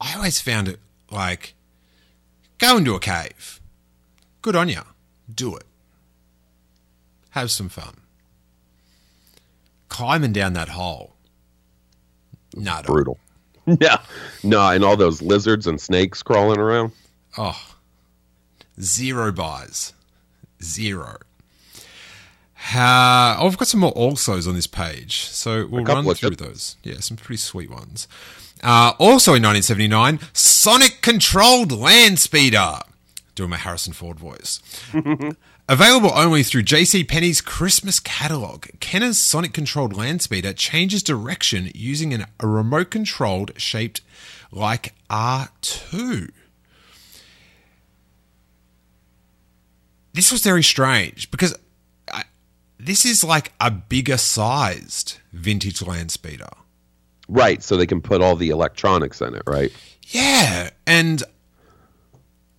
I always found it like go into a cave. Good on you. Do it. Have some fun. Climbing down that hole. Not Brutal. Yeah. No, and all those lizards and snakes crawling around. Oh, zero buys. Zero. Uh, oh, I've got some more alsos on this page, so we'll run through those. Yeah, some pretty sweet ones. Uh, also in 1979, Sonic Controlled Land Speeder. Doing my Harrison Ford voice. Available only through JC Penney's Christmas catalog, Kenner's Sonic Controlled Land Speeder changes direction using an, a remote controlled shaped like R2. This was very strange because I, this is like a bigger sized vintage land speeder. Right, so they can put all the electronics in it, right? Yeah, and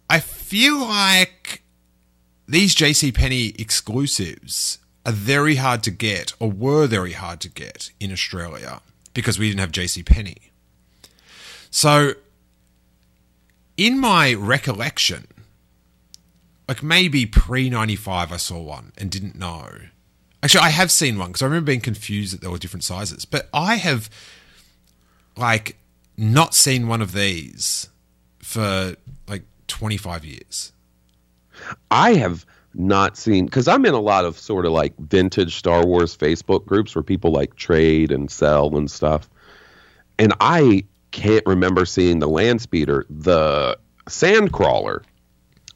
I feel like these JC Penney exclusives are very hard to get or were very hard to get in Australia because we didn't have JC Penney. So in my recollection, like maybe pre 95 I saw one and didn't know. Actually, I have seen one because I remember being confused that there were different sizes, but I have like not seen one of these for like 25 years. I have not seen because I'm in a lot of sort of like vintage Star Wars Facebook groups where people like trade and sell and stuff. And I can't remember seeing the land speeder. The sandcrawler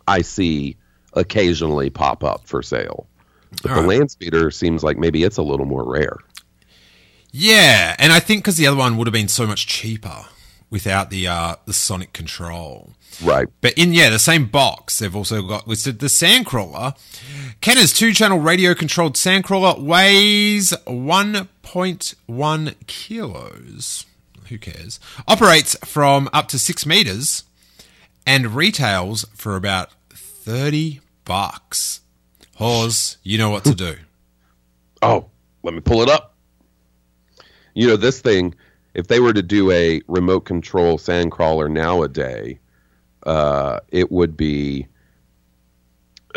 I see occasionally pop up for sale. But All the right. land speeder seems like maybe it's a little more rare. Yeah, and I think because the other one would have been so much cheaper without the uh, the sonic control. Right. But in yeah, the same box, they've also got listed the Sandcrawler. Kenner's two-channel radio-controlled Sandcrawler weighs 1.1 kilos. Who cares? Operates from up to six meters and retails for about thirty bucks. Hawes, you know what to do. Oh, let me pull it up. You know, this thing, if they were to do a remote control sandcrawler nowadays, uh, it would be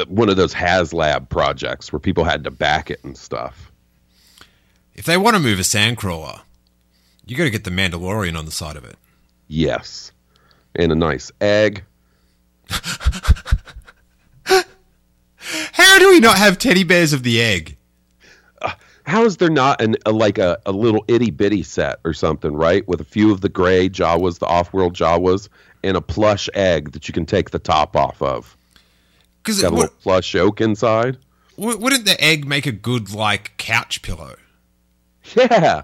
one of those HasLab projects where people had to back it and stuff. If they want to move a Sandcrawler, you got to get the Mandalorian on the side of it. Yes. And a nice egg. How do we not have teddy bears of the egg? How is there not an, a, like a, a little itty bitty set or something, right? With a few of the gray Jawas, the off world Jawas, and a plush egg that you can take the top off of. Because Got a little plush oak inside. wouldn't the egg make a good like couch pillow Yeah.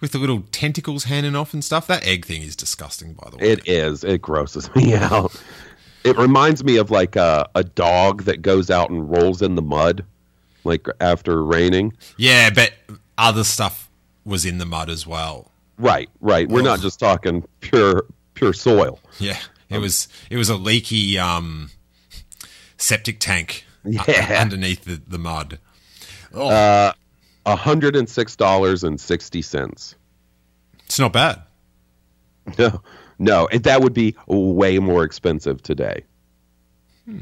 with the little tentacles hanging off and stuff? That egg thing is disgusting, by the way. It is. It grosses me out. It reminds me of like a, a dog that goes out and rolls in the mud, like after raining. yeah, but other stuff was in the mud as well. Right, right. We're not just talking pure pure soil. Yeah, it was it was a leaky um, septic tank Yeah. underneath the, the mud. Oh, A hundred and six dollars and sixty cents. it's not bad. No, no, it- that would be way more expensive today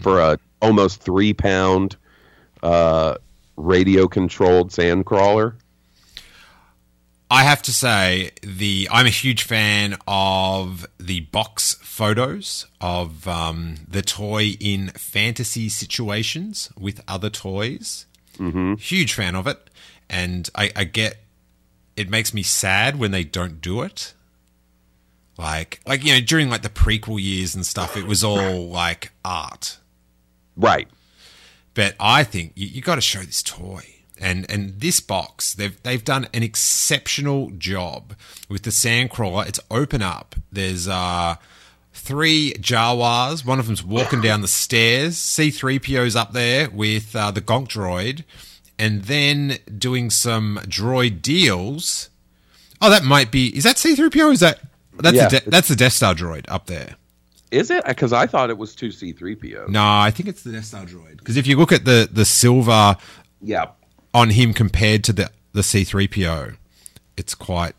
for a almost three pound uh, radio controlled sandcrawler? I have to say the I'm a huge fan of the box photos of um, the toy in fantasy situations with other toys. Mm-hmm. Huge fan of it, and I, I get it makes me sad when they don't do it. Like, like you know, during like the prequel years and stuff, it was all like art. Right. But I think you, you got to show this toy. And and this box, they've they've done an exceptional job with the sandcrawler. It's open up. There's uh three Jawas. One of them's walking down the stairs. C3PO's up there with uh, the Gonk droid, and then doing some droid deals. Oh, that might be. Is that C3PO? Is that that's Yeah. the De- that's the Death Star droid up there? Is it? Because I thought it was two C3PO. No, I think it's the Death Star droid. Because if you look at the the silver Yeah. on him compared to the the C3PO, it's quite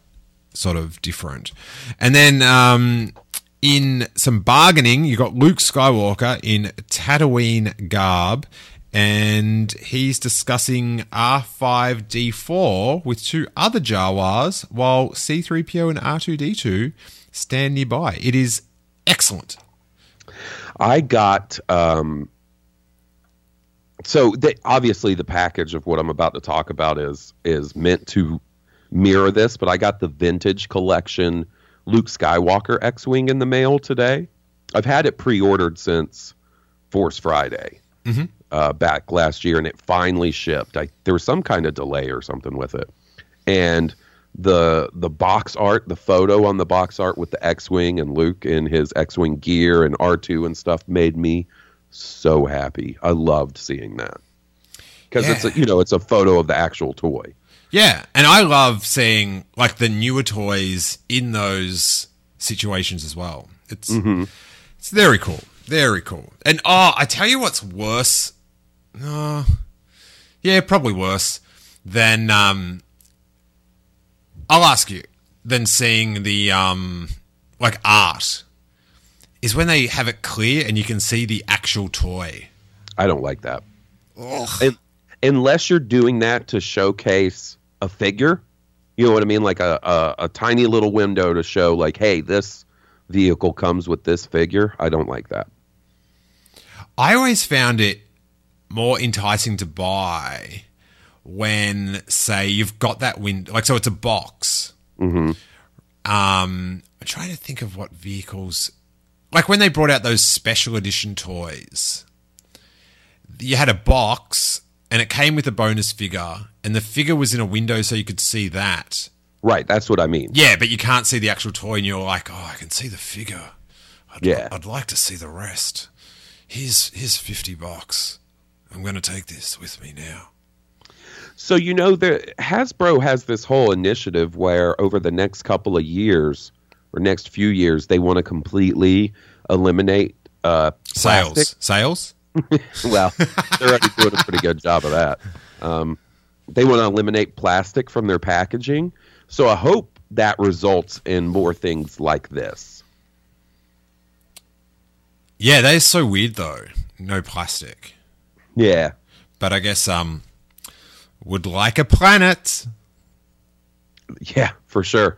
sort of different. And then um, in some bargaining, you got Luke Skywalker in Tatooine garb, and he's discussing R5D4 with two other Jawas, while C3PO and R2D2 stand nearby. It is excellent. I got um so the, obviously the package of what I'm about to talk about is is meant to mirror this, but I got the vintage collection Luke Skywalker X-wing in the mail today. I've had it pre-ordered since Force Friday uh, back last year, and it finally shipped. I, there was some kind of delay or something with it, and the the box art, the photo on the box art with the X-wing and Luke in his X-wing gear and R2 and stuff made me so happy. I loved seeing that because it's a, you know it's a photo of the actual toy. Yeah, and I love seeing like the newer toys in those situations as well. It's mm-hmm. it's very cool, very cool. And oh, I tell you what's worse. Uh, yeah, probably worse than um. I'll ask you. Than seeing the um, like art, is when they have it clear and you can see the actual toy. I don't like that. Unless you're doing that to showcase a figure, you know what I mean, like a, a a tiny little window to show like, hey, this vehicle comes with this figure. I don't like that. I always found it more enticing to buy when, say, you've got that window, like, so it's a box. Mm-hmm. Um, I'm trying to think of what vehicles, like when they brought out those special edition toys. You had a box and it came with a bonus figure, and the figure was in a window so you could see that. Right, that's what I mean. Yeah, but you can't see the actual toy, and you're like, oh, I can see the figure. I'd, Yeah. I'd like to see the rest. Here's here's fifty bucks. I'm going to take this with me now. So you know, the Hasbro has this whole initiative where over the next couple of years or next few years, they want to completely eliminate uh, Sales, plastic. sales. well, they're already doing a pretty good job of that. Um, they want to eliminate plastic from their packaging. So I hope that results in more things like this. Yeah, that is so weird though. No plastic, Yeah. but I guess um, would like a planet. Yeah, for sure.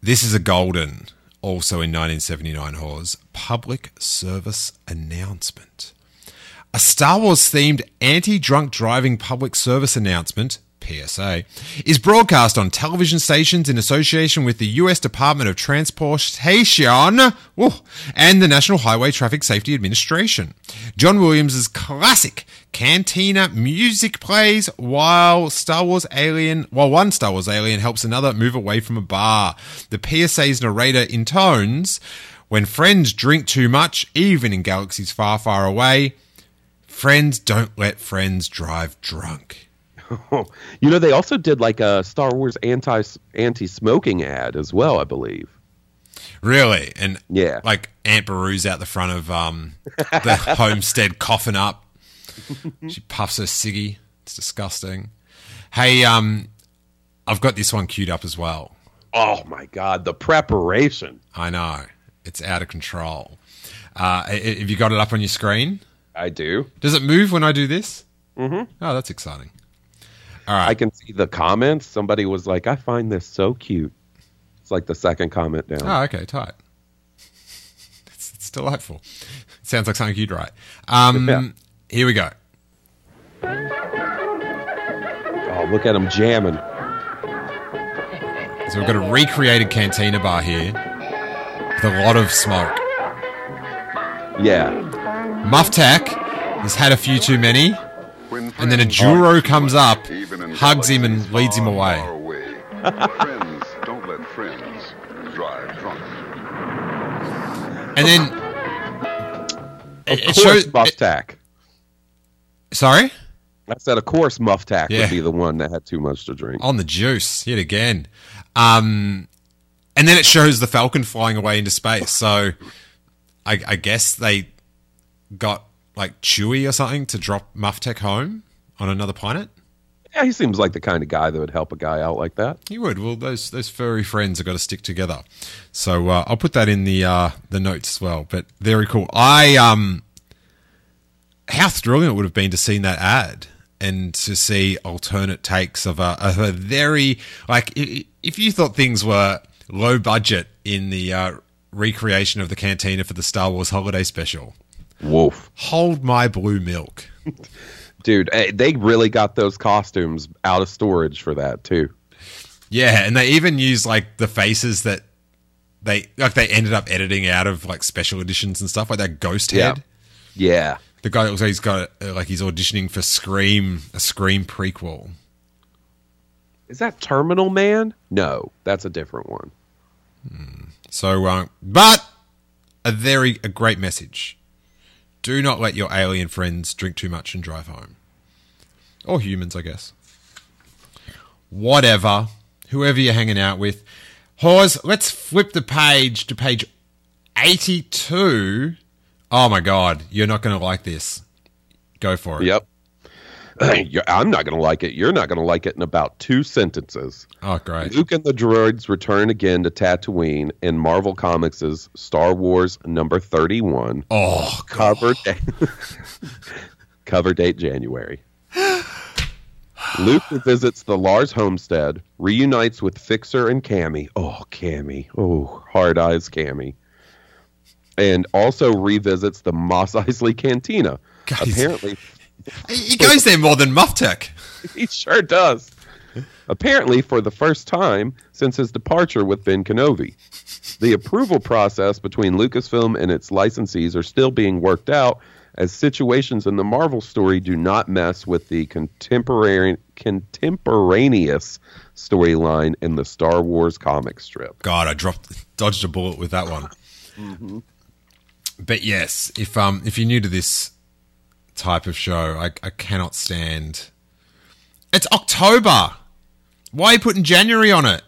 This is a golden, also in 1979 Hawes, public service announcement. A Star Wars themed anti drunk driving public service announcement, PSA, is broadcast on television stations in association with the US Department of Transportation woo, and the National Highway Traffic Safety Administration. John Williams' classic cantina music plays while Star Wars alien while one Star Wars alien helps another move away from a bar. The PSA's narrator intones when friends drink too much, even in galaxies far, far away, friends don't let friends drive drunk. You know, they also did like a Star Wars anti anti smoking ad as well, I believe. Really? And Yeah. like Aunt Beru's out the front of um, the homestead coughing up. She puffs her ciggy. It's disgusting. Hey, um, I've got this one queued up as well. Oh my God, the preparation. I know it's out of control. Uh, have you got it up on your screen? I do. Does it move when I do this? Mm-hmm. Oh, that's exciting. All right. I can see the comments. Somebody was like, "I find this so cute." It's like the second comment down. Oh, okay, tight. It's, it's delightful. It sounds like something you'd write. Um, Yeah. Here we go. Oh, look at him jamming. So we've got a recreated cantina bar here with a lot of smoke. Yeah. Muftak has had a few too many, and then a Juro comes up, hugs him, and leads him away. friends don't let friends drive drunk. And then Of it course, shows. Muftak. sorry, I said, of course, Muftak Yeah. would be the one that had too much to drink. on the juice yet again. Um, and then it shows the Falcon flying away into space. So I, I guess they got like Chewie or something to drop Muftak home on another planet. Yeah, he seems like the kind of guy that would help a guy out like that. He would. Well, those those furry friends have got to stick together. So uh, I'll put that in the uh, the notes as well. But very cool. I um, how thrilling it would have been to see that ad and to see alternate takes of a, of a very like if you thought things were low budget in the uh, recreation of the cantina for the Star Wars Holiday Special. Wolf. Hold my blue milk. Dude, eh, they really got those costumes out of storage for that, too. Yeah, and they even use like the faces that they like they ended up editing out of like special editions and stuff like that ghost head. Yeah. The guy like he's got uh, like he's auditioning for Scream, a Scream prequel. Is that Terminal Man? No, that's a different one. So, uh, but a very a great message. Do not let your alien friends drink too much and drive home, or humans, I guess. Whatever, whoever you're hanging out with. Hawes, let's flip the page to page 82. Oh my god, you're not going to like this. Go for it. Yep. I'm not going to like it. You're not going to like it in about two sentences. Oh, great. Luke and the droids return again to Tatooine in Marvel Comics' Star Wars number 31. Oh, Cover date, cover date January. Luke visits the Lars homestead, reunites with Fixer and Camie. Oh, Camie. Oh, hard eyes Camie. And also revisits the Mos Eisley Cantina. Apparently, he goes there more than Muftak. he sure does. Apparently, for the first time since his departure with Ben Kenobi. The approval process between Lucasfilm and its licensees are still being worked out as situations in the Marvel story do not mess with the contemporary contemporaneous storyline in the Star Wars comic strip. God, I dropped, dodged a bullet with that one. But yes, if um, if you're new to this type of show, I, I cannot stand. It's October. Why are you putting January on it?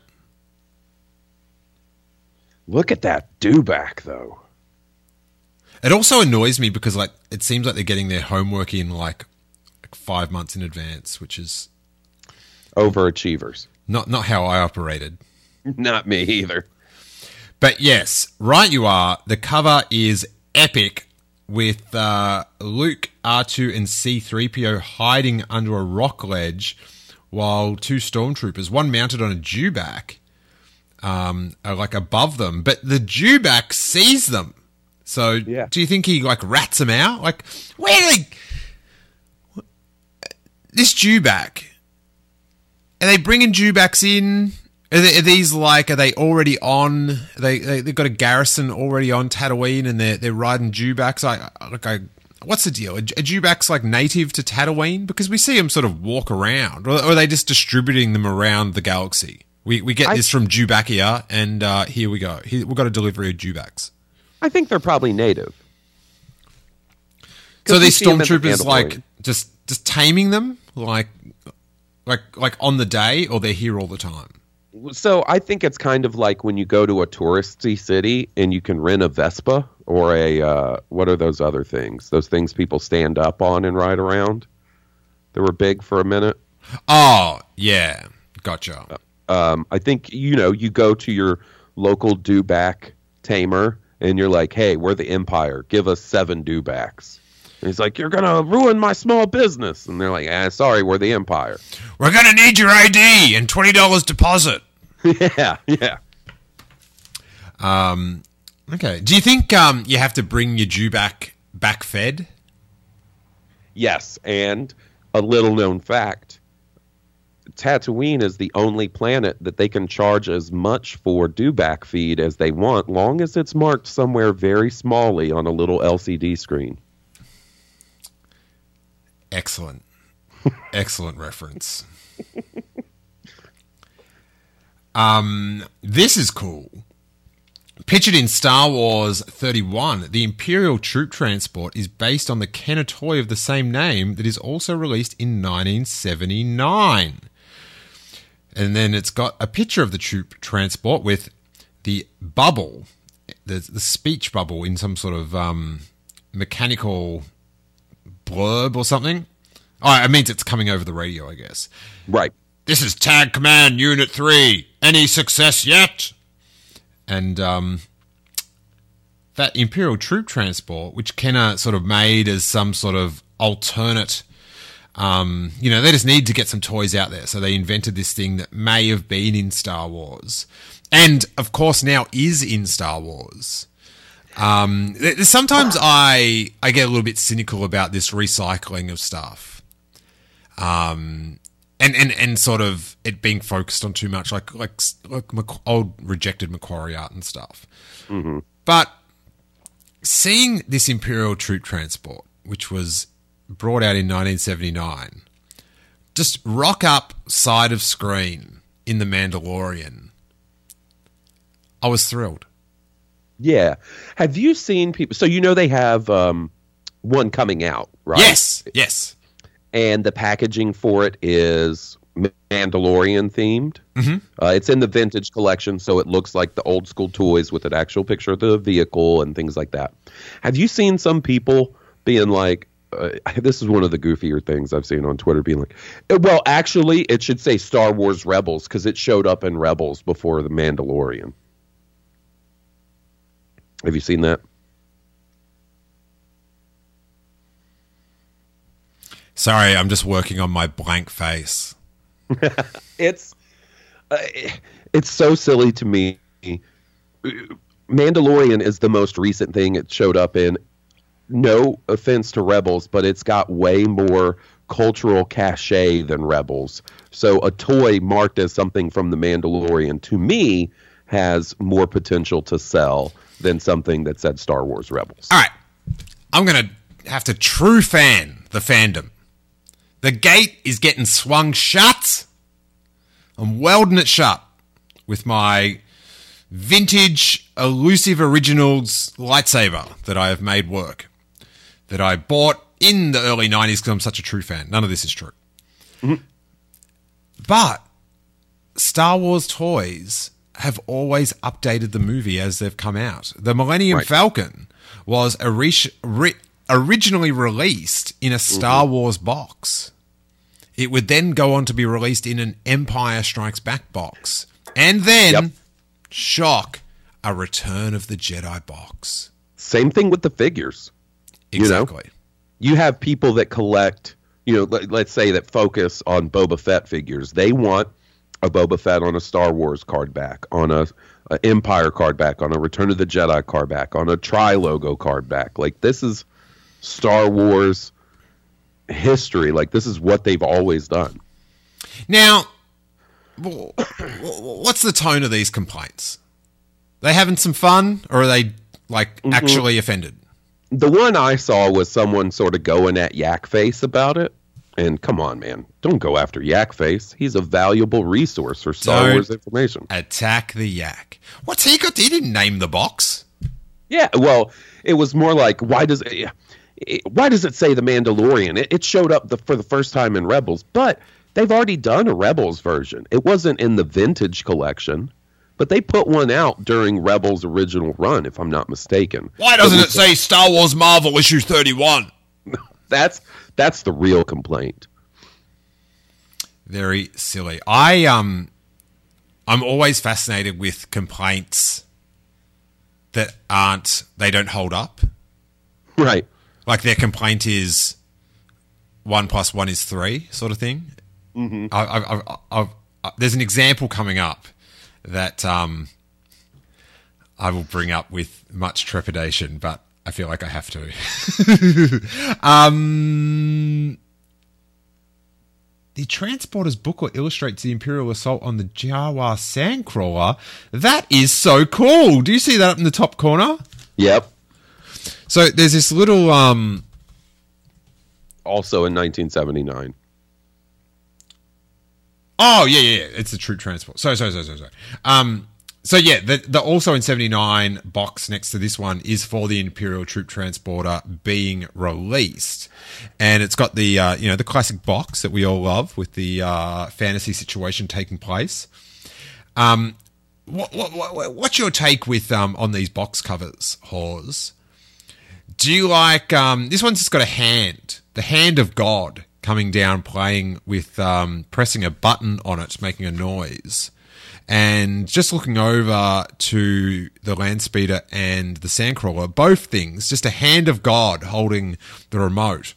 Look at that do back though. It also annoys me because like it seems like they're getting their homework in like, like five months in advance, which is Overachievers. not not how I operated. Not me either. But yes, right you are. The cover is epic with uh, Luke, R2, and C3PO hiding under a rock ledge while two stormtroopers, one mounted on a Dewback, um, are like above them. But the Dewback sees them. So Yeah. do you think he like rats them out? Like, where do they. This Dewback. Are they bringing Dewbacks in? Are, they, are these like? Are they already on? They, they they've got a garrison already on Tatooine, and they're they're riding Dewbacks. Like, like I, what's the deal? Are, are Dewbacks like native to Tatooine? Because we see them sort of walk around, or, or are they just distributing them around the galaxy? We we get I- this from Dewbackia, and uh, here we go. Here, we've got a delivery of Dewbacks. I think they're probably native. So these in the stormtroopers like just just taming them, like like like on the day, or they're here all the time. So I think it's kind of like when you go to a touristy city and you can rent a Vespa or a uh, what are those other things? Those things people stand up on and ride around. They were big for a minute. Oh yeah, gotcha. Um, I think you know you go to your local dewback tamer and you're like, "Hey, we're the Empire. Give us seven dewbacks," And he's like, "You're gonna ruin my small business," and they're like, "Ah, sorry, we're the Empire." We're going to need your ID and $20 deposit. yeah, yeah. Okay. Do you think um, you have to bring your dewback back fed? Yes, and a little known fact Tatooine is the only planet that they can charge as much for dewback feed as they want, long as it's marked somewhere very smallly on a little LCD screen. Excellent. Excellent reference. um, this is cool. Pictured in Star Wars 31, the Imperial troop transport is based on the Kenner toy of the same name that is also released in 1979. And then it's got a picture of the troop transport with the bubble, the, the speech bubble in some sort of um, mechanical blurb or something. Oh, it means it's coming over the radio, I guess. Right. This is Tag Command Unit 3. Any success yet? And um, that Imperial troop transport, which Kenner sort of made as some sort of alternate. Um, you know, they just need to get some toys out there. So they invented this thing that may have been in Star Wars. And of course, now is in Star Wars. Um, th- sometimes I I get a little bit cynical about this recycling of stuff, um, and and and sort of it being focused on too much, like like like Mac- old rejected McQuarrie art and stuff. But seeing this Imperial troop transport, which was brought out in 1979, just rock up side of screen in the Mandalorian, I was thrilled. Yeah. Have you seen people? So you know they have um, one coming out, right? Yes, yes. And the packaging for it is Mandalorian themed. Mm-hmm. Uh, it's in the vintage collection, so it looks like the old school toys with an actual picture of the vehicle and things like that. Have you seen some people being like, uh, this is one of the goofier things I've seen on Twitter being like, "Uh, well, actually, it should say Star Wars Rebels because it showed up in Rebels before the Mandalorian. Have you seen that? Sorry, I'm just working on my blank face. it's uh, it's so silly to me. Mandalorian is the most recent thing it showed up in. No offense to Rebels, but it's got way more cultural cachet than Rebels. So a toy marked as something from the Mandalorian to me has more potential to sell than something that said Star Wars Rebels. All right, I'm going to have to true fan the fandom. The gate is getting swung shut. I'm welding it shut with my vintage elusive originals lightsaber that I have made work. That I bought in the early 90s because I'm such a true fan. None of this is true. Mm-hmm. But Star Wars toys have always updated the movie as they've come out. The Millennium Right. Falcon was ori- ri- originally released in a mm-hmm. Star Wars box. It would then go on to be released in an Empire Strikes Back box. And then, Yep. shock, a Return of the Jedi box. Same thing with the figures. know? Exactly. you have people that collect, you know, let, let's say that focus on Boba Fett figures. They want a Boba Fett on a Star Wars card back, on a, a Empire card back, on a Return of the Jedi card back, on a Tri logo card back. Like this is Star Wars history. Like this is what they've always done. Now, what's the tone of these complaints? They having some fun, or are they like mm-hmm. actually offended? The one I saw was someone sort of going at Yak Face about it. And come on, man, don't go after Yak Face. He's a valuable resource for Star Don't. Wars information. Attack the yak. What's he got? He didn't name the box. Yeah, well, it was more like why does it, it- why does it say the Mandalorian? It, it showed up the, for the first time in Rebels, but they've already done a Rebels version. It wasn't in the vintage collection, but they put one out during Rebels' original run, if I'm not mistaken. Why doesn't it say Star Wars Marvel issue 31? That's that's the real complaint. Very silly. I um I'm always fascinated with complaints that aren't they don't hold up. Right. Like their complaint is one plus one is three, sort of thing. Mm-hmm. I, I, I, there's an example coming up that um, I will bring up with much trepidation, but I feel like I have to. um, the transporter's booklet illustrates the Imperial assault on the Jawa Sandcrawler. That is so cool. Do you see that up in the top corner? Yep. So there's this little um Also in 1979. Oh yeah, yeah, yeah. it's the troop transport. Sorry, sorry, sorry, sorry, sorry. Um, so yeah, the, the also in seventy nine box next to this one is for the Imperial troop transporter being released, and it's got the uh, you know the classic box that we all love with the uh, fantasy situation taking place. Um, what, what, what what's your take with um on these box covers, Hawes? Do you like um this one's just got a hand, the hand of God coming down, playing with um, pressing a button on it, making a noise, and just looking over to the land speeder and the sandcrawler, both things, just a hand of God holding the remote.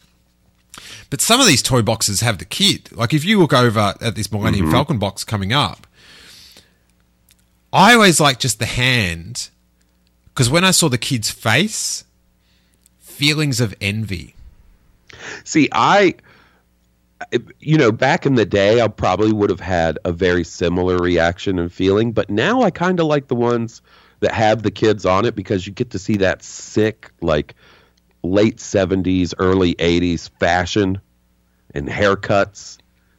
But some of these toy boxes have the kid. Like if you look over at this Millennium mm-hmm. Falcon box coming up, I always like just the hand because when I saw the kid's face, feelings of envy. See, I, you know, back in the day, I probably would have had a very similar reaction and feeling, but now I kind of like the ones that have the kids on it because you get to see that sick, like late 70s, early 80s fashion and haircuts.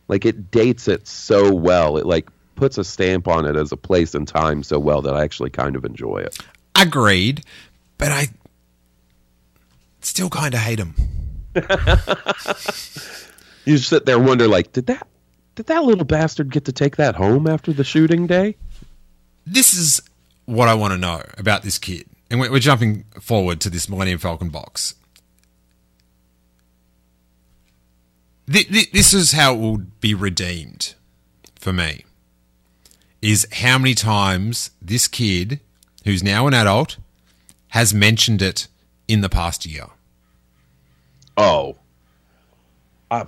Like it dates it so well. It like puts a stamp on it as a place and time so well that I actually kind of enjoy it. Agreed, but I still kind of hate him. You sit there and wonder, like, did that did that little bastard get to take that home after the shooting day? This is what I want to know about this kid. And we're, jumping forward to this Millennium Falcon box. Th- th- this is how it will be redeemed for me. Is how many times this kid, who's now an adult, has mentioned it in the past year. Oh, I,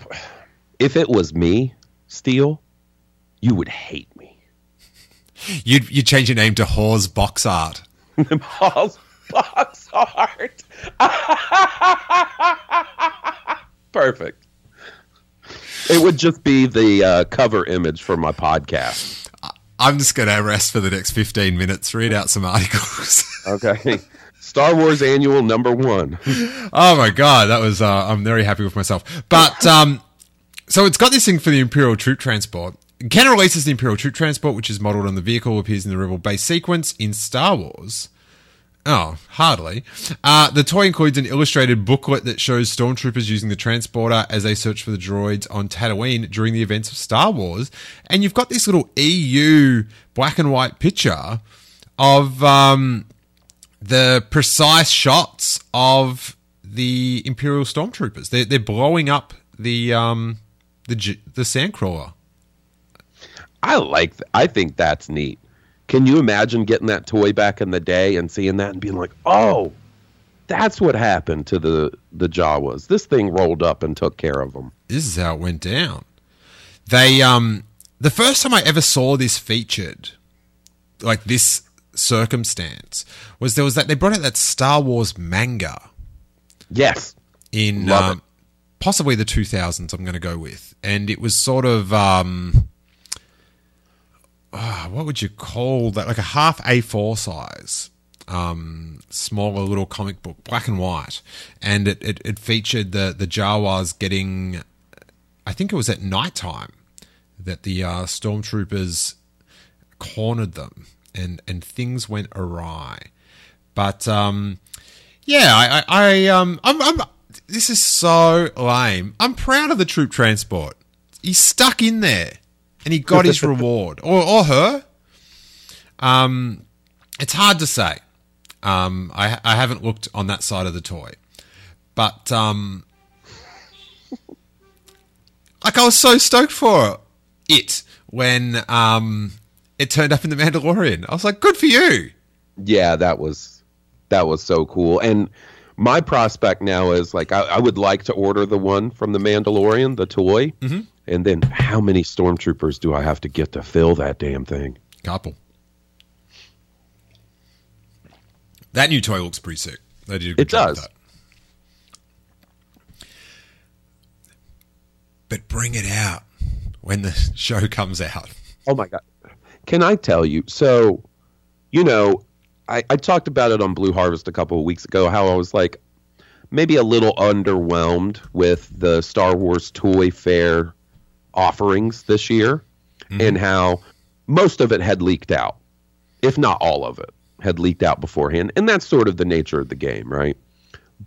if it was me, Steele, you would hate me. You'd, you'd change your name to Hawes Box Art. Paul's box art. Perfect. It would just be the uh, cover image for my podcast. I'm just going to rest for the next 15 minutes, read out some articles. Okay. Star Wars Annual number one. oh my god, that was uh, I'm very happy with myself. But um, so it's got this thing for the Imperial troop transport. Kenner releases the Imperial troop transport, which is modelled on the vehicle, appears in the Rebel base sequence in Star Wars. Oh, hardly. Uh, the toy includes an illustrated booklet that shows stormtroopers using the transporter as they search for the droids on Tatooine during the events of Star Wars. And you've got this little EU black and white picture of um, the precise shots of the Imperial stormtroopers. They're, they're blowing up the um, the the sandcrawler. I like. Th- I think that's neat. Can you imagine getting that toy back in the day and seeing that and being like, "Oh, that's what happened to the the Jawas. This thing rolled up and took care of them." This is how it went down. They um the first time I ever saw this featured, like this circumstance, was there was that they brought out that Star Wars manga Yes. in um, possibly the 2000s i'm going to go with. And it was sort of um ah, what would you call that? Like a half a4 size um smaller little comic book black and white. And it, it, it featured the the jawas getting i think it was at night time that the uh, stormtroopers cornered them and and things went awry but um yeah, I, I, I um, I'm, I'm. This is so lame. I'm proud of the troop transport. He stuck in there, and he got his reward, or or her. Um, it's hard to say. Um, I I haven't looked on that side of the toy, but um, like I was so stoked for it when um it turned up in the Mandalorian. I was like, good for you. Yeah, that was that was so cool. And my prospect now is like I, I would like to order the one from the Mandalorian, the toy, Mm-hmm. and then how many stormtroopers do I have to get to fill that damn thing? Couple. That new toy looks pretty sick. They did a good It job does. that. But bring it out when the show comes out. Oh my god! Can I tell you? So, you know, I, I talked about it on Blue Harvest a couple of weeks ago. How I was like maybe a little underwhelmed with the Star Wars Toy Fair offerings this year, mm-hmm. and how most of it had leaked out, if not all of it had leaked out beforehand, and that's sort of the nature of the game, right?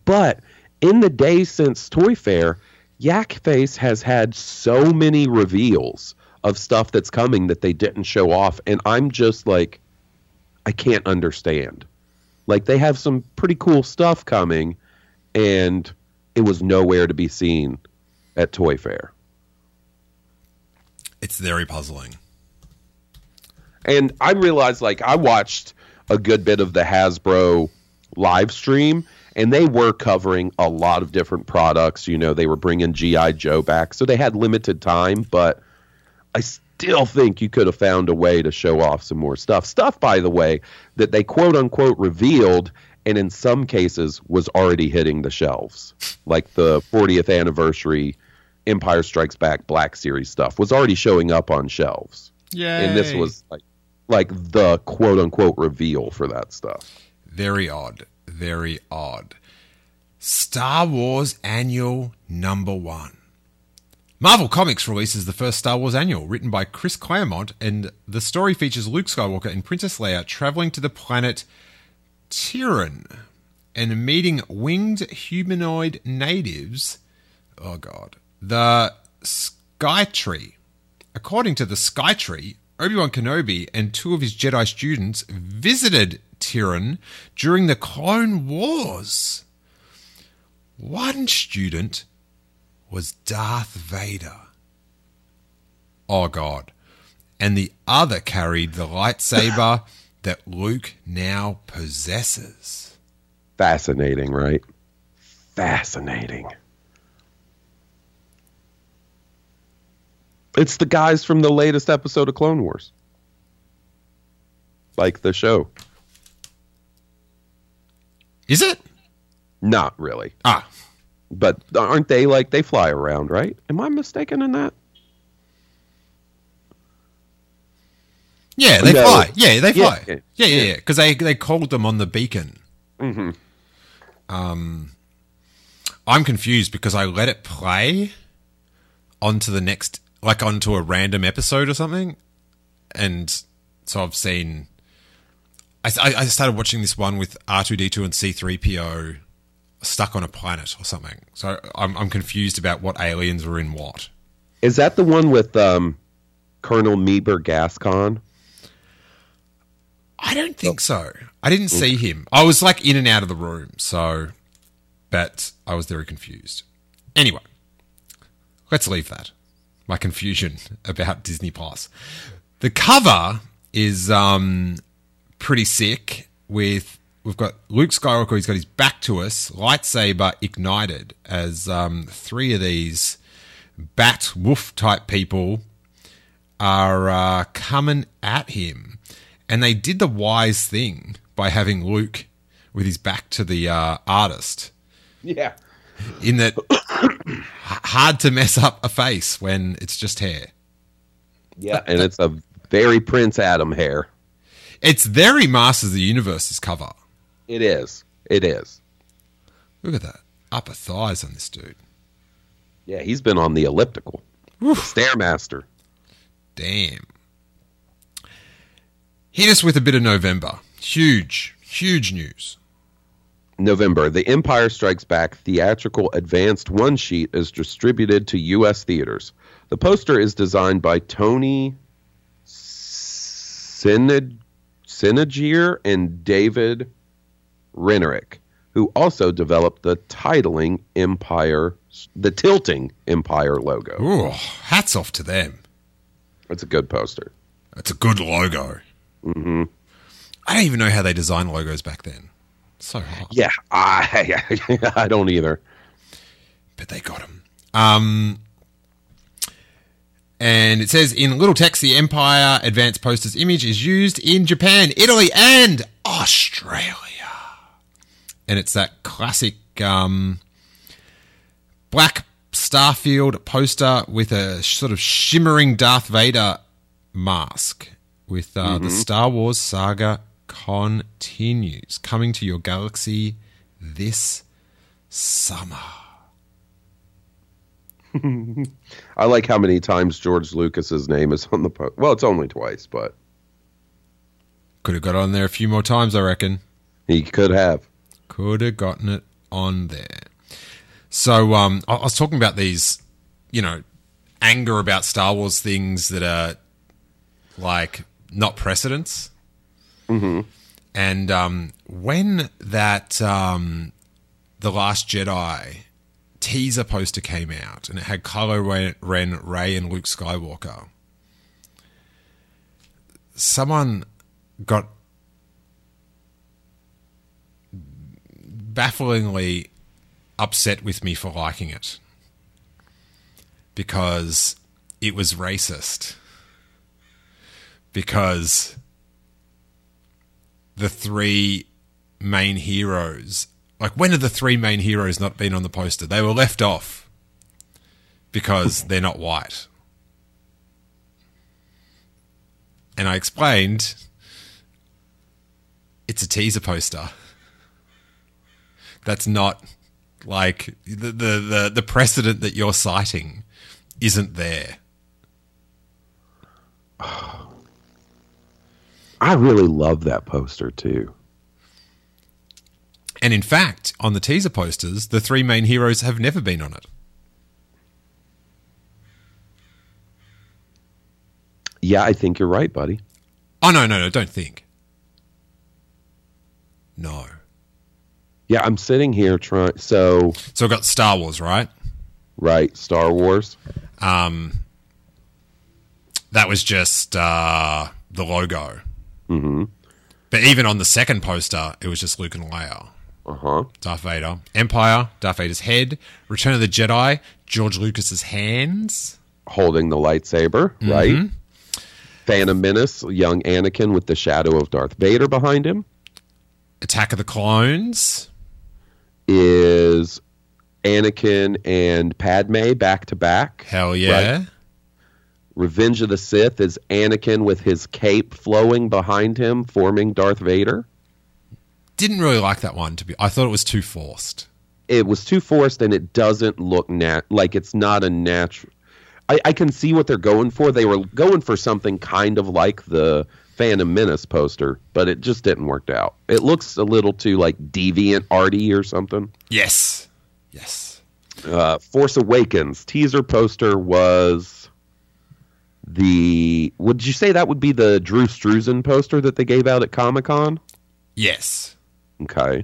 But in the days since Toy Fair, Yak Face has had so many reveals of stuff that's coming that they didn't show off, and I'm just like, I can't understand. Like they have some pretty cool stuff coming, and it was nowhere to be seen at Toy Fair. It's very puzzling. And I realized, like, I watched a good bit of the Hasbro live stream, and they were covering a lot of different products. You know, they were bringing G.I. Joe back, so they had limited time, but I still think you could have found a way to show off some more stuff. Stuff, by the way, that they quote unquote revealed, and in some cases was already hitting the shelves, like the 40th anniversary Empire Strikes Back Black Series stuff was already showing up on shelves Yeah. and this was like like the quote unquote reveal for that stuff. Very odd. Very odd. Star Wars Annual Number One. Marvel Comics releases the first Star Wars Annual, written by Chris Claremont, and the story features Luke Skywalker and Princess Leia traveling to the planet Tyrann and meeting winged humanoid natives. Oh, God. The Sky Tree. According to the Sky Tree, Obi Wan Kenobi and two of his Jedi students visited Tyrann during the Clone Wars. One student was Darth Vader. Oh, God. And the other carried the lightsaber that Luke now possesses. Fascinating, right? Fascinating. It's the guys from the latest episode of Clone Wars. Like the show. Is it? Not really. Ah, But aren't they like they fly around, right? Am I mistaken in that? yeah, they No. fly. Yeah, they fly. yeah, Yeah, yeah, yeah. Because they they called them on the beacon. Mm-hmm. Um, I'm confused because I let it play onto the next, like onto a random episode or something, and so I've seen. I, I I started watching this one with R2D2 and C3PO stuck on a planet or something. So I'm I'm confused about what aliens were in what. Is that the one with um, Colonel Meebur Gascon? I don't think so. I didn't see him. I was like in and out of the room, so but I was very confused. Anyway, let's leave that. My confusion about Disney Plus. The cover is um pretty sick with we've got Luke Skywalker, he's got his back to us, lightsaber ignited as um three of these bat wolf type people are uh, coming at him, and they did the wise thing by having Luke with his back to the uh, artist. Yeah. In that, hard to mess up a face when it's just hair. Yeah, and it's a very Prince Adam hair. It's very Masters of the Universe's cover. It is. It is. Look at that upper thighs on this dude. Yeah, he's been on the elliptical. Stairmaster. Damn. Hit us with a bit of November. Huge, huge news. November, The Empire Strikes Back theatrical advanced one sheet is distributed to U.S. theaters. The poster is designed by Tony Seiniger and David Reneric, who also developed the titling Empire, the tilting Empire logo. Ooh, hats off to them. It's a good poster. It's a good logo. Mm-hmm. I don't even know how they designed logos back then. So hot. Yeah, I I don't either. but they got them. Um, and it says in little text, the Empire Advanced Posters image is used in Japan, Italy, and Australia. And it's that classic um, black Starfield poster with a sort of shimmering Darth Vader mask with uh, the Star Wars saga continues coming to your galaxy this summer. I like how many times George Lucas's name is on the post. Well, it's only twice, but Could have got on there a few more times, I reckon. he could have. Could have gotten it on there. So, um, I, I was talking about these, you know, anger about Star Wars things that are like not precedents. Mm-hmm. And um, when that um, the Last Jedi teaser poster came out, and it had Kylo Ren, Ren Rey, and Luke Skywalker, someone got bafflingly upset with me for liking it because it was racist. Because the three main heroes, like when have the three main heroes not been on the poster? They were left off because they're not white. And I explained it's a teaser poster. That's not like the, the the the precedent that you're citing isn't there. I really love that poster too. And in fact, on the teaser posters, the three main heroes have never been on it. Yeah, I think you're right, buddy. Oh no, no, no, don't think. No. Yeah, I'm sitting here trying. So, So I've got Star Wars, right? right, Star Wars. Um that was just uh the logo. Mm-hmm. But even on the second poster, it was just Luke and Leia. Uh huh. Darth Vader. Empire, Darth Vader's head. Return of the Jedi, George Lucas's hands. Holding the lightsaber, right? Phantom Menace, young Anakin with the shadow of Darth Vader behind him Attack of the Clones. Is Anakin and Padme back to back. Hell yeah. Right. Revenge of the Sith is Anakin with his cape flowing behind him, forming Darth Vader. Didn't really like that one to be I thought it was too forced. It was too forced, and it doesn't look nat like it's not a natural. I, I can see what they're going for. They were going for something kind of like the Phantom Menace poster, but it just didn't work out. It looks a little too like deviant arty or something. Yes. Yes. uh, Force Awakens teaser poster was the. Would you say that would be the Drew Struzan poster that they gave out at Comic Con? Yes. Okay,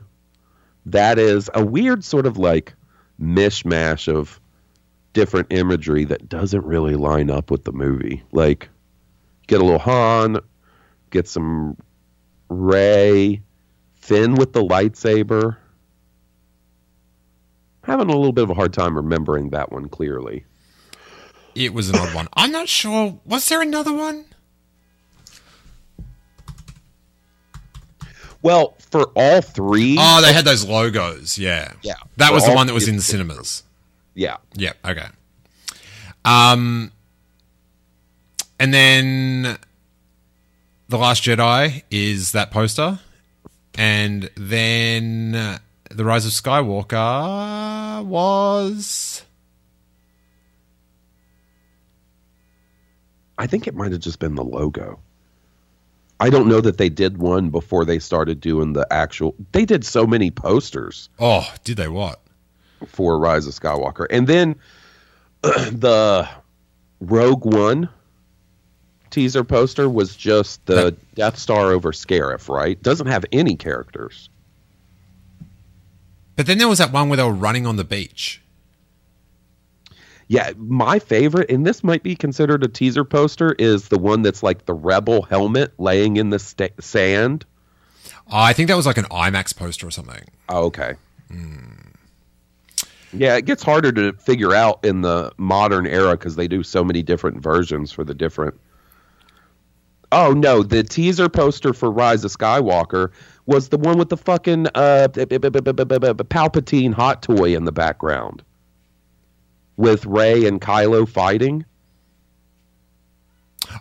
that is a weird sort of like mishmash of different imagery that doesn't really line up with the movie. Like, get a little Han, get some Rey, Finn with the lightsaber. Having a little bit of a hard time remembering that one clearly. It was an odd one. I'm not sure. Was there another one? Well, for all three, Oh, they had those logos. Yeah. Yeah. That was the one that was in the cinemas. yeah, Yeah. Okay. Um, and then the Last Jedi is that poster, and then uh, the Rise of Skywalker was I think it might have just been the logo. I don't know that they did one before they started doing the actual. They did so many posters oh, did they what? for Rise of Skywalker, and then the Rogue One teaser poster was just the That- Death Star over Scarif, right? Doesn't have any characters. But then there was that one where they were running on the beach. Yeah, my favorite, and this might be considered a teaser poster, is the one that's like the Rebel helmet laying in the sta- sand. Oh, I think that was like an IMAX poster or something. Oh, okay. Hmm. Yeah, it gets harder to figure out in the modern era because they do so many different versions for the different. Oh no, the teaser poster for Rise of Skywalker was the one with the fucking uh, Palpatine hot toy in the background, with Rey and Kylo fighting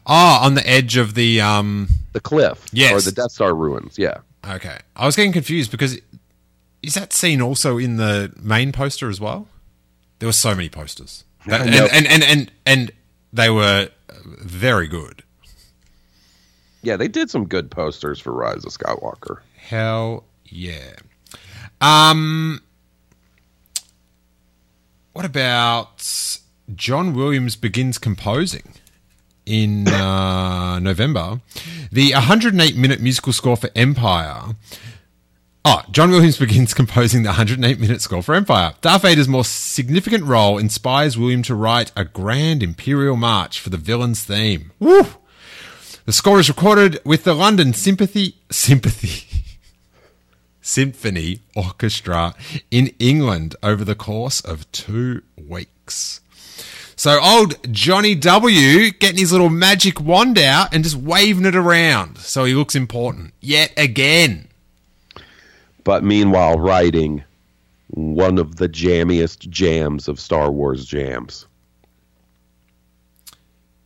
Oh, on the edge of the um. the cliff, Yes. or the Death Star ruins. Yeah, Okay, I was getting confused because is that scene also in the main poster as well? There were so many posters, That- and, and, and and and they were very good. Yeah, they did some good posters for Rise of Skywalker. Hell yeah. Um, what about John Williams begins composing in uh, November? The 108 minute musical score for Empire. Oh, John Williams begins composing the 108 minute score for Empire. Darth Vader's more significant role inspires William to write a grand imperial march for the villain's theme. Woo! The score is recorded with the London Sympathy Sympathy Symphony Orchestra in England over the course of two weeks. So old Johnny W getting his little magic wand out and just waving it around so he looks important yet again. but meanwhile writing one of the jammiest jams of Star Wars jams.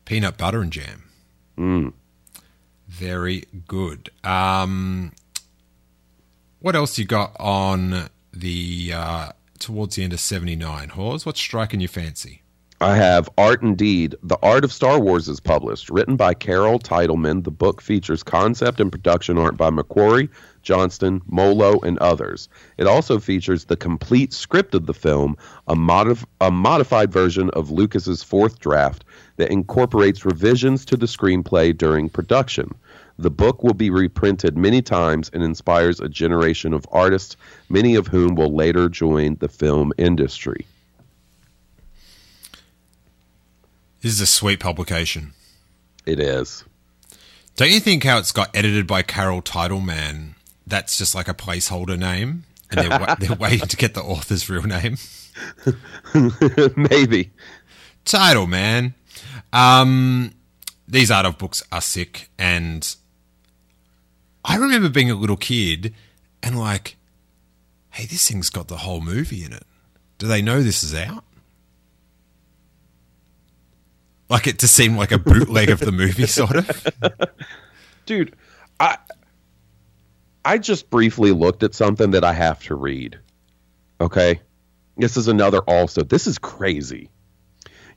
Peanut butter and jam. Mm. Very good. Um, what else you got on the uh, towards the end of seventy nine? Hawes, what's striking your fancy? I have Art Indeed. The Art of Star Wars is published, written by Carol Titelman. The book features concept and production art by McQuarrie, Johnston, Mollo, and others. It also features the complete script of the film, a, modif- a modified version of Lucas's fourth draft that incorporates revisions to the screenplay during production. The book will be reprinted many times and inspires a generation of artists, many of whom will later join the film industry. This is a sweet publication. It is. Don't you think how it's got edited by Carol Titelman? That's just like a placeholder name, and they're, wa- they're waiting to get the author's real name. Maybe. Titelman. Um, these art of books are sick, and I remember being a little kid and like, hey, this thing's got the whole movie in it. Do they know this is out? Like it just seemed like a bootleg of the movie, sort of. dude i i just briefly looked at something that i have to read okay this is another also this is crazy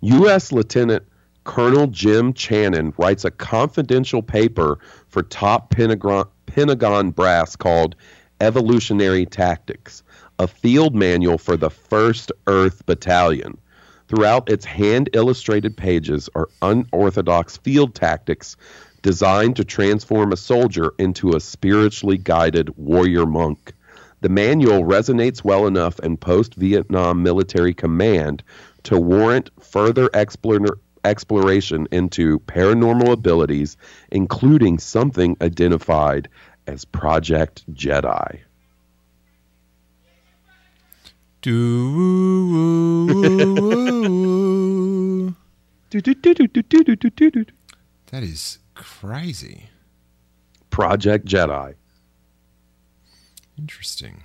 u.s lieutenant colonel jim channon writes a confidential paper for top pentagon pentagon brass called evolutionary tactics a field manual for the first earth battalion Throughout its hand illustrated pages are unorthodox field tactics designed to transform a soldier into a spiritually guided warrior monk. The manual resonates well enough in post Vietnam military command to warrant further explor- exploration into paranormal abilities, including something identified as Project Jedi. That is crazy. Project Jedi. Interesting.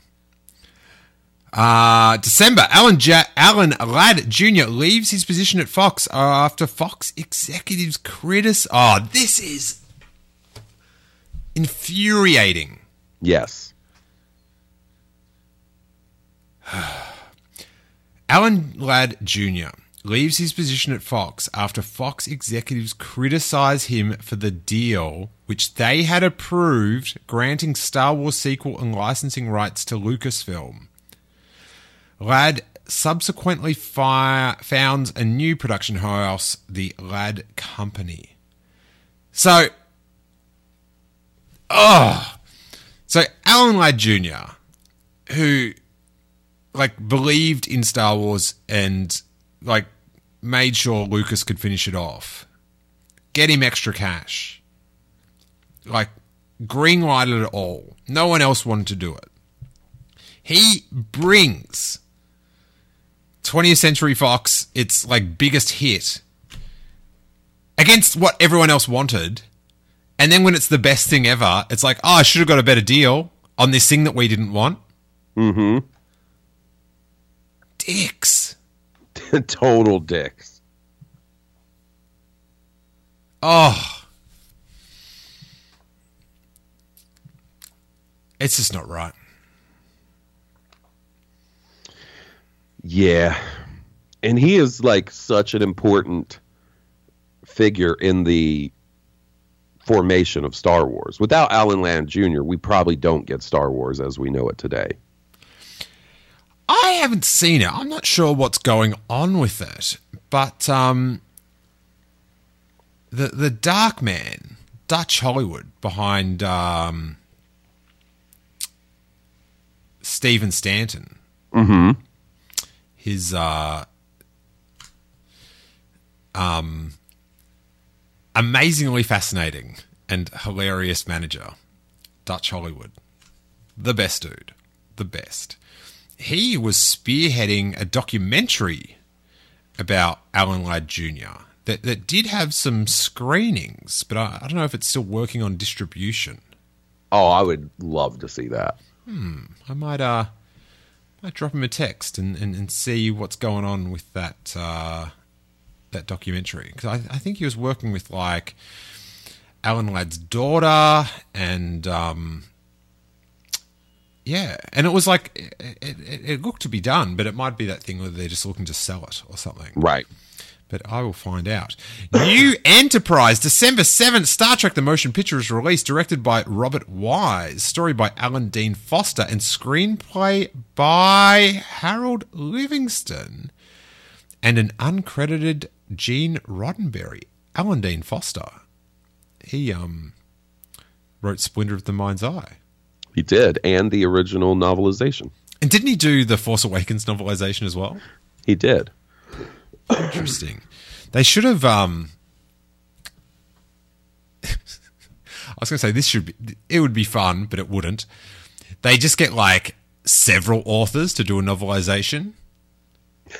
Uh, December, Alan, ja- Alan Ladd Jr. leaves his position at Fox after Fox executives criticize. Oh, this is infuriating. Yes. Alan Ladd Jr. leaves his position at Fox after Fox executives criticize him for the deal which they had approved granting Star Wars sequel and licensing rights to Lucasfilm. Ladd subsequently fire, founds a new production house, the Ladd Company. So, oh, so Alan Ladd Jr., who like believed in Star Wars and like made sure Lucas could finish it off. Get him extra cash. Like greenlighted it all. No one else wanted to do it. He brings 20th Century Fox its like biggest hit against what everyone else wanted. And then when it's the best thing ever, it's like, oh, I should have got a better deal on this thing that we didn't want. Mm-hmm. Dicks. Total dicks. Oh. It's just not right. Yeah. And he is like such an important figure in the formation of Star Wars. Without Alan Ladd Jr., we probably don't get Star Wars as we know it today. I haven't seen it. I'm not sure what's going on with it, but um, the the Dark Man, Dutch Hollywood, behind um, Stephen Stanton, Mm-hmm. His uh, um, amazingly fascinating and hilarious manager, Dutch Hollywood, the best dude, the best. He was spearheading a documentary about Alan Ladd Jr. that that did have some screenings, but I, I don't know if it's still working on distribution. Oh, I would love to see that. Hmm. I might uh might drop him a text and, and, and see what's going on with that uh, that documentary because I, I think he was working with like Alan Ladd's daughter and um, yeah, and it was like it, it, it looked to be done, but it might be that thing where they're just looking to sell it or something. Right. But I will find out. New Enterprise, December 7th, Star Trek The Motion Picture is released, directed by Robert Wise, story by Alan Dean Foster, and screenplay by Harold Livingston, and an uncredited Gene Roddenberry. Alan Dean Foster. He um wrote Splinter of the Mind's Eye. He did, and the original novelization. And didn't he do the Force Awakens novelization as well? He did. Interesting. They should have. Um, I was going to say this should be. It would be fun, but it wouldn't. They just get like several authors to do a novelization.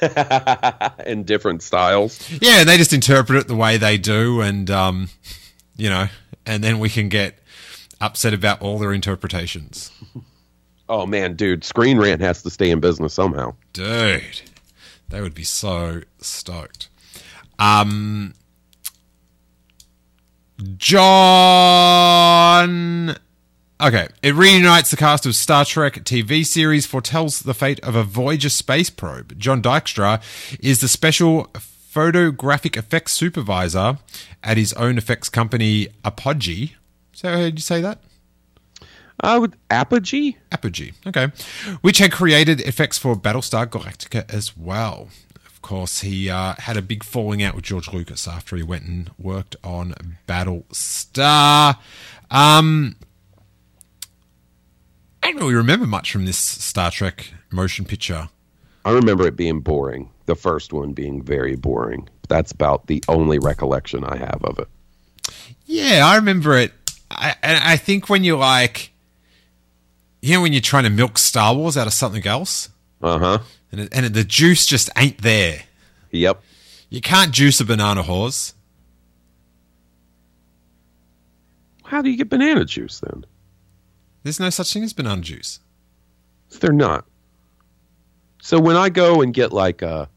In different styles. Yeah, and they just interpret it the way they do, and um, you know, and then we can get upset about all their interpretations. Oh man, dude, Screen Rant has to stay in business somehow. Dude, they would be so stoked. Um, John. Okay, it reunites the cast of Star Trek TV series, foretells the fate of a Voyager space probe. John Dykstra is the special photographic effects supervisor at his own effects company, Apogee. So, how did you say that? Uh, with Apogee? Apogee, okay, which had created effects for Battlestar Galactica as well. Of course, he uh, had a big falling out with George Lucas after he went and worked on Battlestar. Um, I don't really remember much from this Star Trek motion picture. I remember it being boring. The first one being very boring. That's about the only recollection I have of it. Yeah, I remember it. I, and I think when you're like, you know, when you're trying to milk Star Wars out of something else, Uh huh. and, it, and the juice just ain't there. Yep. You can't juice a banana Hawes. How do you get banana juice then? There's no such thing as banana juice. They're not. So when I go and get like a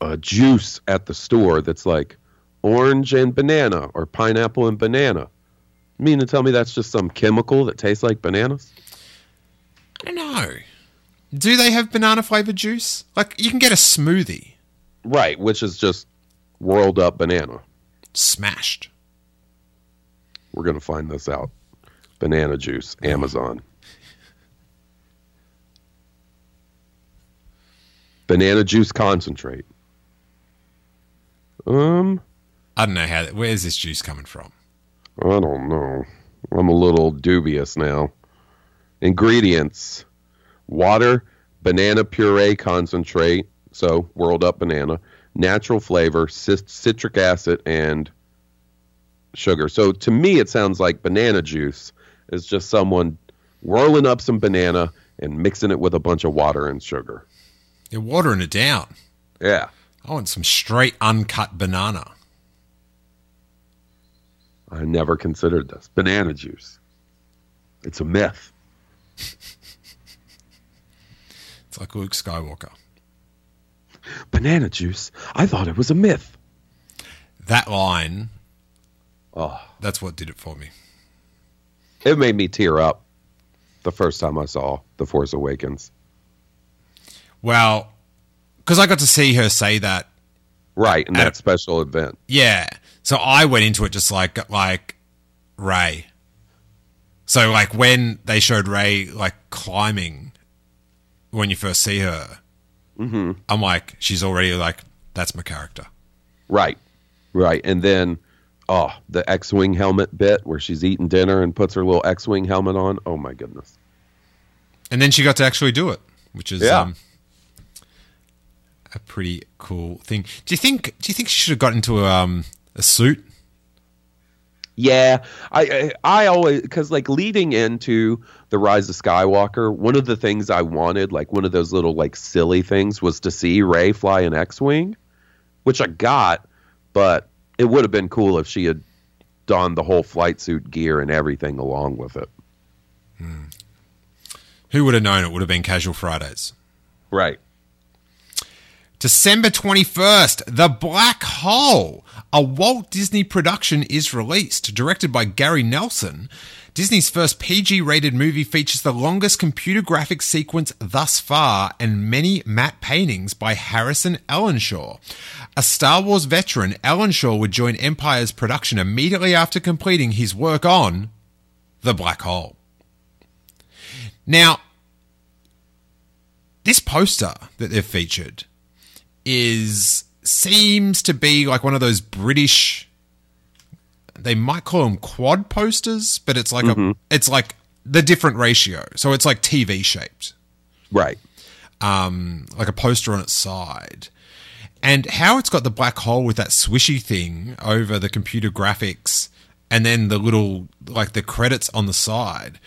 a juice at the store that's like orange and banana or pineapple and banana, you mean to tell me that's just some chemical that tastes like bananas? I don't know. Do they have banana flavored juice? Like you can get a smoothie Right, which is just whirled up banana. smashed. We're gonna find this out. Banana juice, Amazon. Banana juice concentrate. Um, I don't know how. that, Where's this juice coming from? I don't know. I'm a little dubious now. Ingredients water, banana puree concentrate, so whirled up banana, natural flavor, citric acid, and sugar. So to me, it sounds like banana juice is just someone whirling up some banana and mixing it with a bunch of water and sugar. You're watering it down. Yeah. I want some straight uncut banana. I never considered this. Banana juice. It's a myth. It's like Luke Skywalker. Banana juice? I thought it was a myth. That line, Oh, that's what did it for me. it made me tear up the first time I saw The Force Awakens. Well, because I got to see her say that. Right, in At- that special event. Yeah. So I went into it just like like Rey. So like when they showed Rey like climbing when you first see her, mm-hmm. I'm like, she's already like, that's my character. Right, right. And then, oh, the X Wing helmet bit where she's eating dinner and puts her little X Wing helmet on. Oh, my goodness. And then she got to actually do it, which is Yeah. um, a pretty cool thing. Do you think? Do you think she should have got into a, um, a suit? Yeah, I I, I always because like leading into the Rise of Skywalker, one of the things I wanted, like one of those little like silly things, was to see Rey fly an X-wing, which I got, but it would have been cool if she had donned the whole flight suit gear and everything along with it. Who would have known it would have been Casual Fridays? Right. December 21st, The Black Hole, a Walt Disney production, is released. Directed by Gary Nelson, Disney's first PG rated movie features the longest computer graphics sequence thus far and many matte paintings by Harrison Ellenshaw. A Star Wars veteran, Ellenshaw would join Empire's production immediately after completing his work on The Black Hole. Now, this poster that they've featured is seems to be like one of those British. They might call them quad posters, but it's like a it's like the different ratio. So it's like TV shaped, Right. um, like a poster on its side. And how it's got the black hole with that swishy thing over the computer graphics, and then the little like the credits on the side.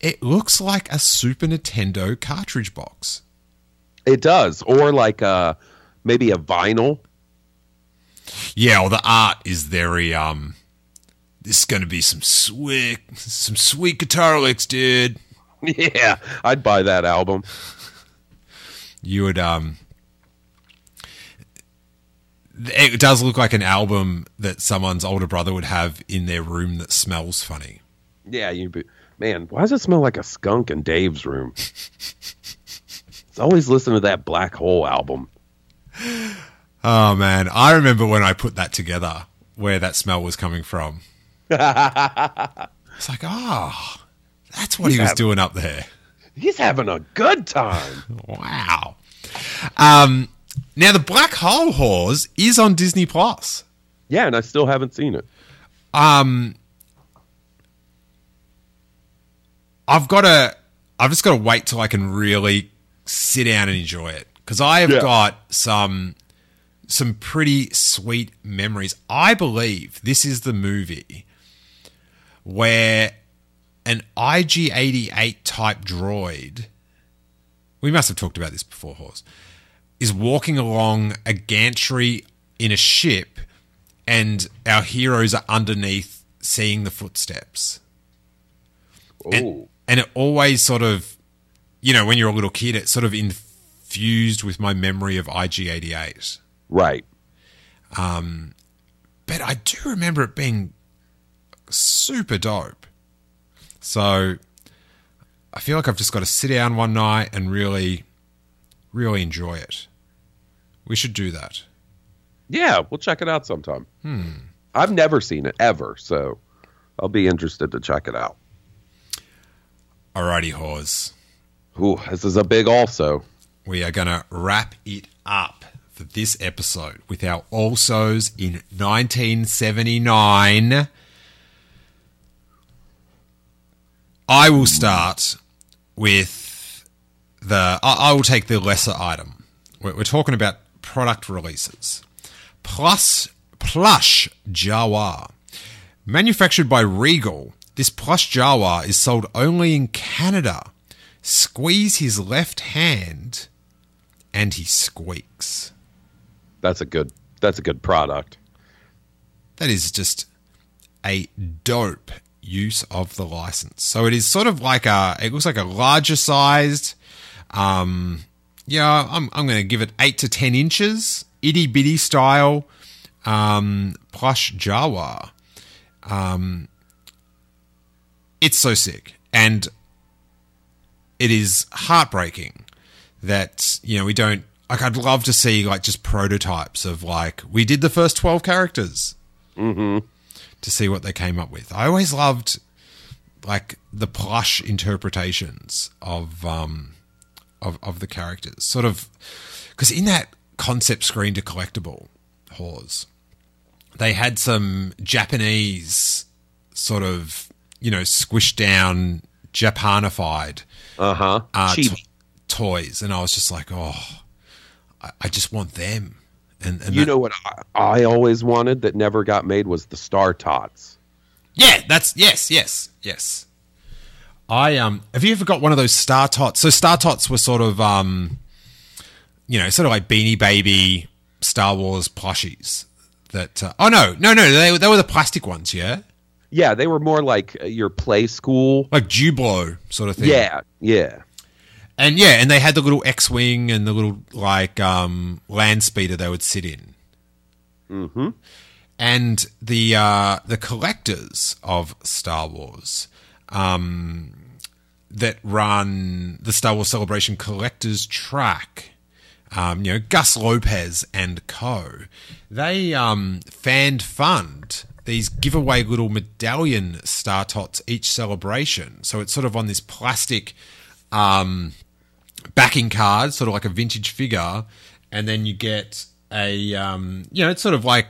It looks like a Super Nintendo cartridge box. It does, or like uh maybe a vinyl. Yeah, well, the art is very um. This is going to be some sweet, some sweet guitar licks, dude. Yeah, I'd buy that album. You would um. It does look like an album that someone's older brother would have in their room that smells funny. Yeah, you be man. Why does it smell like a skunk in Dave's room? It's always listen to that Black Hole album. Oh man, I remember when I put that together, where that smell was coming from. it's like, oh, that's what he was doing up there. He's having a good time. Wow. Um, now the Black Hole Hawes is on Disney Plus. Yeah, and I still haven't seen it. Um, I've got to. I've just got to wait till I can really sit down and enjoy it because I have Yeah. got some some pretty sweet memories. I believe this is the movie where an IG88 type droid. We must have talked about this before, Hawes. Is walking along a gantry in a ship, and our heroes are underneath seeing the footsteps. And, Oh, and it always sort of, you know, when you're a little kid, it's sort of infused with my memory of IG88. right. Um, but I do remember it being super dope. So I feel like I've just got to sit down one night and really, really enjoy it. We should do that. Yeah, we'll check it out sometime. Hmm. I've never seen it ever, so I'll be interested to check it out. Alrighty, Hawes. Ooh, this is a big also. We are going to wrap it up for this episode with our alsos in 1979. I will start with the. I, will take the lesser item. We're, we're talking about product releases. Plus, plush Jawa. Manufactured by Regal, this plush Jawa is sold only in Canada. Squeeze his left hand, and he squeaks. That's a good. That's a good product. That is just a dope use of the license. So it is sort of like a. It looks like a larger sized. Um, yeah, I'm I'm going to give it eight to ten inches, itty bitty style, um, plush Jawa. Um, it's so sick, and it is heartbreaking that you know we don't. Like, I'd love to see like just prototypes of like we did the first twelve characters to see what they came up with. I always loved like the plush interpretations of um of of the characters, sort of because in that concept screen to collectible Hawes, they had some Japanese sort of you know squished down Japanified Uh-huh. uh, Cheap. To- toys, and I was just like, oh, I, I just want them. And, and You that- know what I, I always wanted that never got made was the Star Tots. Yeah, that's yes, yes, yes. I um have you ever got one of those Star Tots? So Star Tots were sort of um you know, sort of like Beanie Baby Star Wars plushies that uh, Oh no, no, no, they they were the plastic ones, yeah? Yeah, they were more like uh, your play school. Like Duplo sort of thing. Yeah, yeah. And yeah, and they had the little X-wing and the little like um land speeder they would sit in. Mm-hmm. and the uh, the collectors of Star Wars um, that run the Star Wars Celebration collectors track. Um, you know, Gus Lopez and co. They um, fanned fund these giveaway little medallion Star Tots each celebration. So it's sort of on this plastic um, backing card, sort of like a vintage figure, and then you get a um, you know, it's sort of like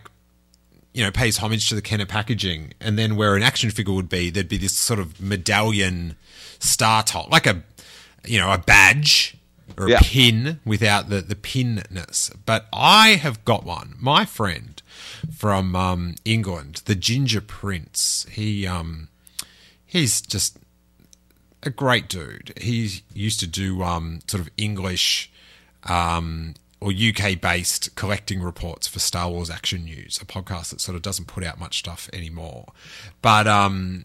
you know pays homage to the Kenner packaging, and then where an action figure would be, there'd be this sort of medallion Star Tot, like a you know a badge or a Yeah. pin without the the pinness. But I have got one. My friend from um, England, the Ginger Prince. He um, he's just a great dude. He used to do um, sort of English um, or UK based collecting reports for Star Wars Action News, a podcast that sort of doesn't put out much stuff anymore. But um,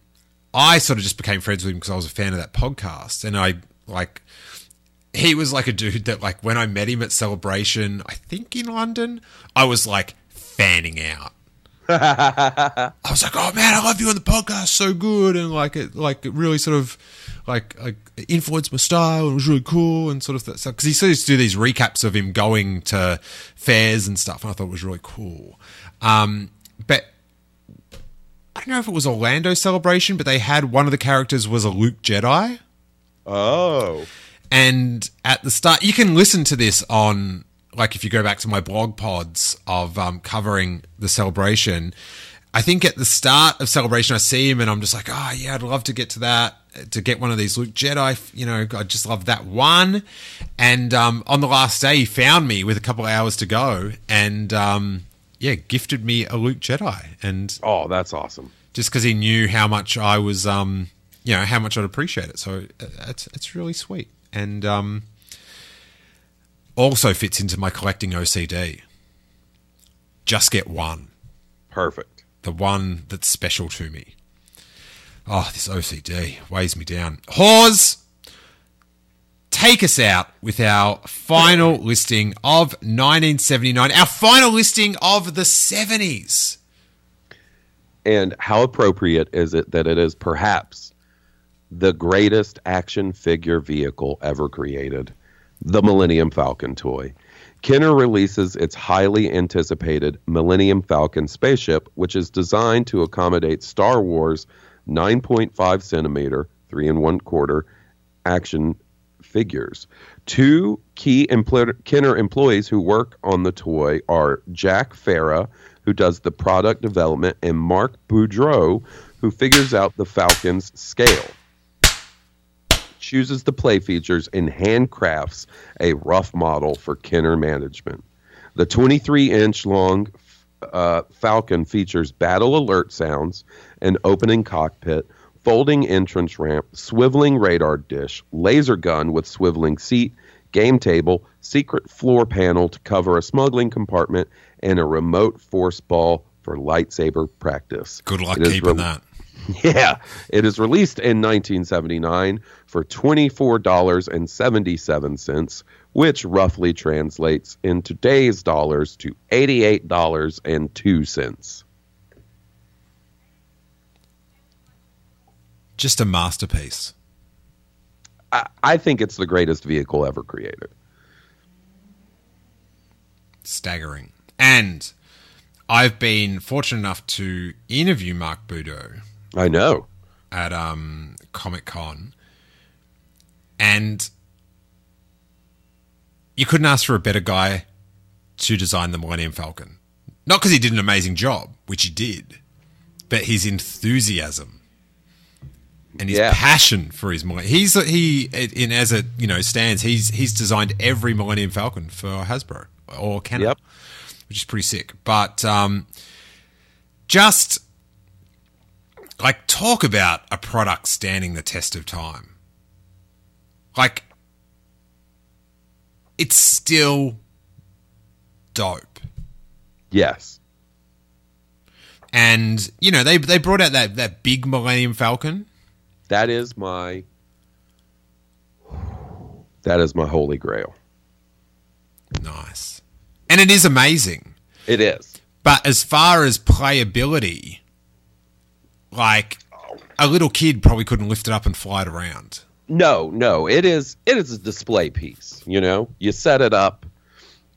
I sort of just became friends with him because I was a fan of that podcast, and I like. He was like a dude that, like, when I met him at Celebration, I think in London, I was like fanning out. I was like, "Oh man, I love you on the podcast, so good," and like it, like it really sort of like, like influenced my style. It was really cool and sort of that stuff because he sort of used to do these recaps of him going to fairs and stuff, and I thought it was really cool. Um, but I don't know if it was Orlando Celebration, but they had one of the characters was a Luke Jedi. Oh. And at the start, you can listen to this on, like, if you go back to my blog pods of um, covering the celebration. I think at the start of celebration, I see him and I'm just like, oh, yeah, I'd love to get to that, to get one of these Luke Jedi. You know, I just love that one. And um, on the last day, he found me with a couple of hours to go and, um, yeah, gifted me a Luke Jedi. And Oh, that's awesome. just because he knew how much I was, um, you know, how much I'd appreciate it. So uh, it's it's really sweet, and um, also fits into my collecting OCD. Just get one, Perfect. the one that's special to me. Oh, this OCD weighs me down. Hawes, take us out with our final listing of 1979, our final listing of the 70s. And how appropriate is it that it is perhaps the greatest action figure vehicle ever created, the Millennium Falcon toy? Kenner releases its highly anticipated Millennium Falcon spaceship, which is designed to accommodate Star Wars 9.5 centimeter, three and one quarter action figures. Two key empl- Kenner employees who work on the toy are Jack Farah, who does the product development, and Mark Boudreau, who figures out the Falcon's scale. Chooses the play features and handcrafts a rough model for Kenner management. The 23 inch long uh, Falcon features battle alert sounds, an opening cockpit, folding entrance ramp, swiveling radar dish, laser gun with swiveling seat, game table, secret floor panel to cover a smuggling compartment, and a remote force ball for lightsaber practice. Good luck keeping re- that. Yeah, it is released in 1979 for $24.77, which roughly translates in today's dollars to $88.02. Just a masterpiece. I, I think it's the greatest vehicle ever created. Staggering. And I've been fortunate enough to interview Mark Boudreau I know. at um, Comic Con, and you couldn't ask for a better guy to design the Millennium Falcon. Not because he did an amazing job, which he did, but his enthusiasm and his Yeah. passion for his Millennium. He's he in as it you know stands. He's he's designed every Millennium Falcon for Hasbro or Kenner, Yep. which is pretty sick. But um, just like talk about a product standing the test of time. Like it's still dope. Yes. And you know, they they brought out that that big Millennium Falcon. That is my That is my holy grail. Nice. And it is amazing. It is. But as far as playability, like a little kid probably couldn't lift it up and fly it around. No, no, it is it is a display piece, you know? You set it up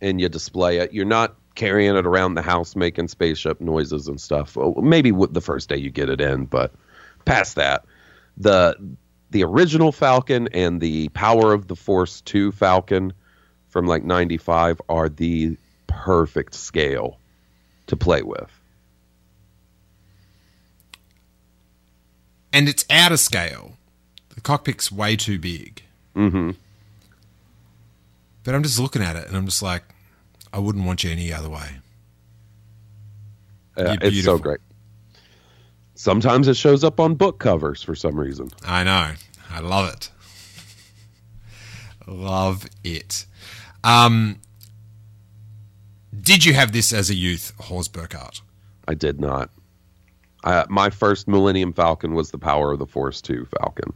and you display it. You're not carrying it around the house making spaceship noises and stuff. Maybe the first day you get it in, but past that, the the original Falcon and the Power of the Force 2 Falcon from like 95 are the perfect scale to play with. And it's out of scale. The cockpit's way too big. Mhm. But I'm just looking at it and I'm just like, I wouldn't want you any other way. Uh, it's so great. Sometimes it shows up on book covers for some reason. I know. I love it. love it. Um, did you have this as a youth, Hawes Burkhardt? I did not. Uh, my first Millennium Falcon was the Power of the Force 2 Falcon.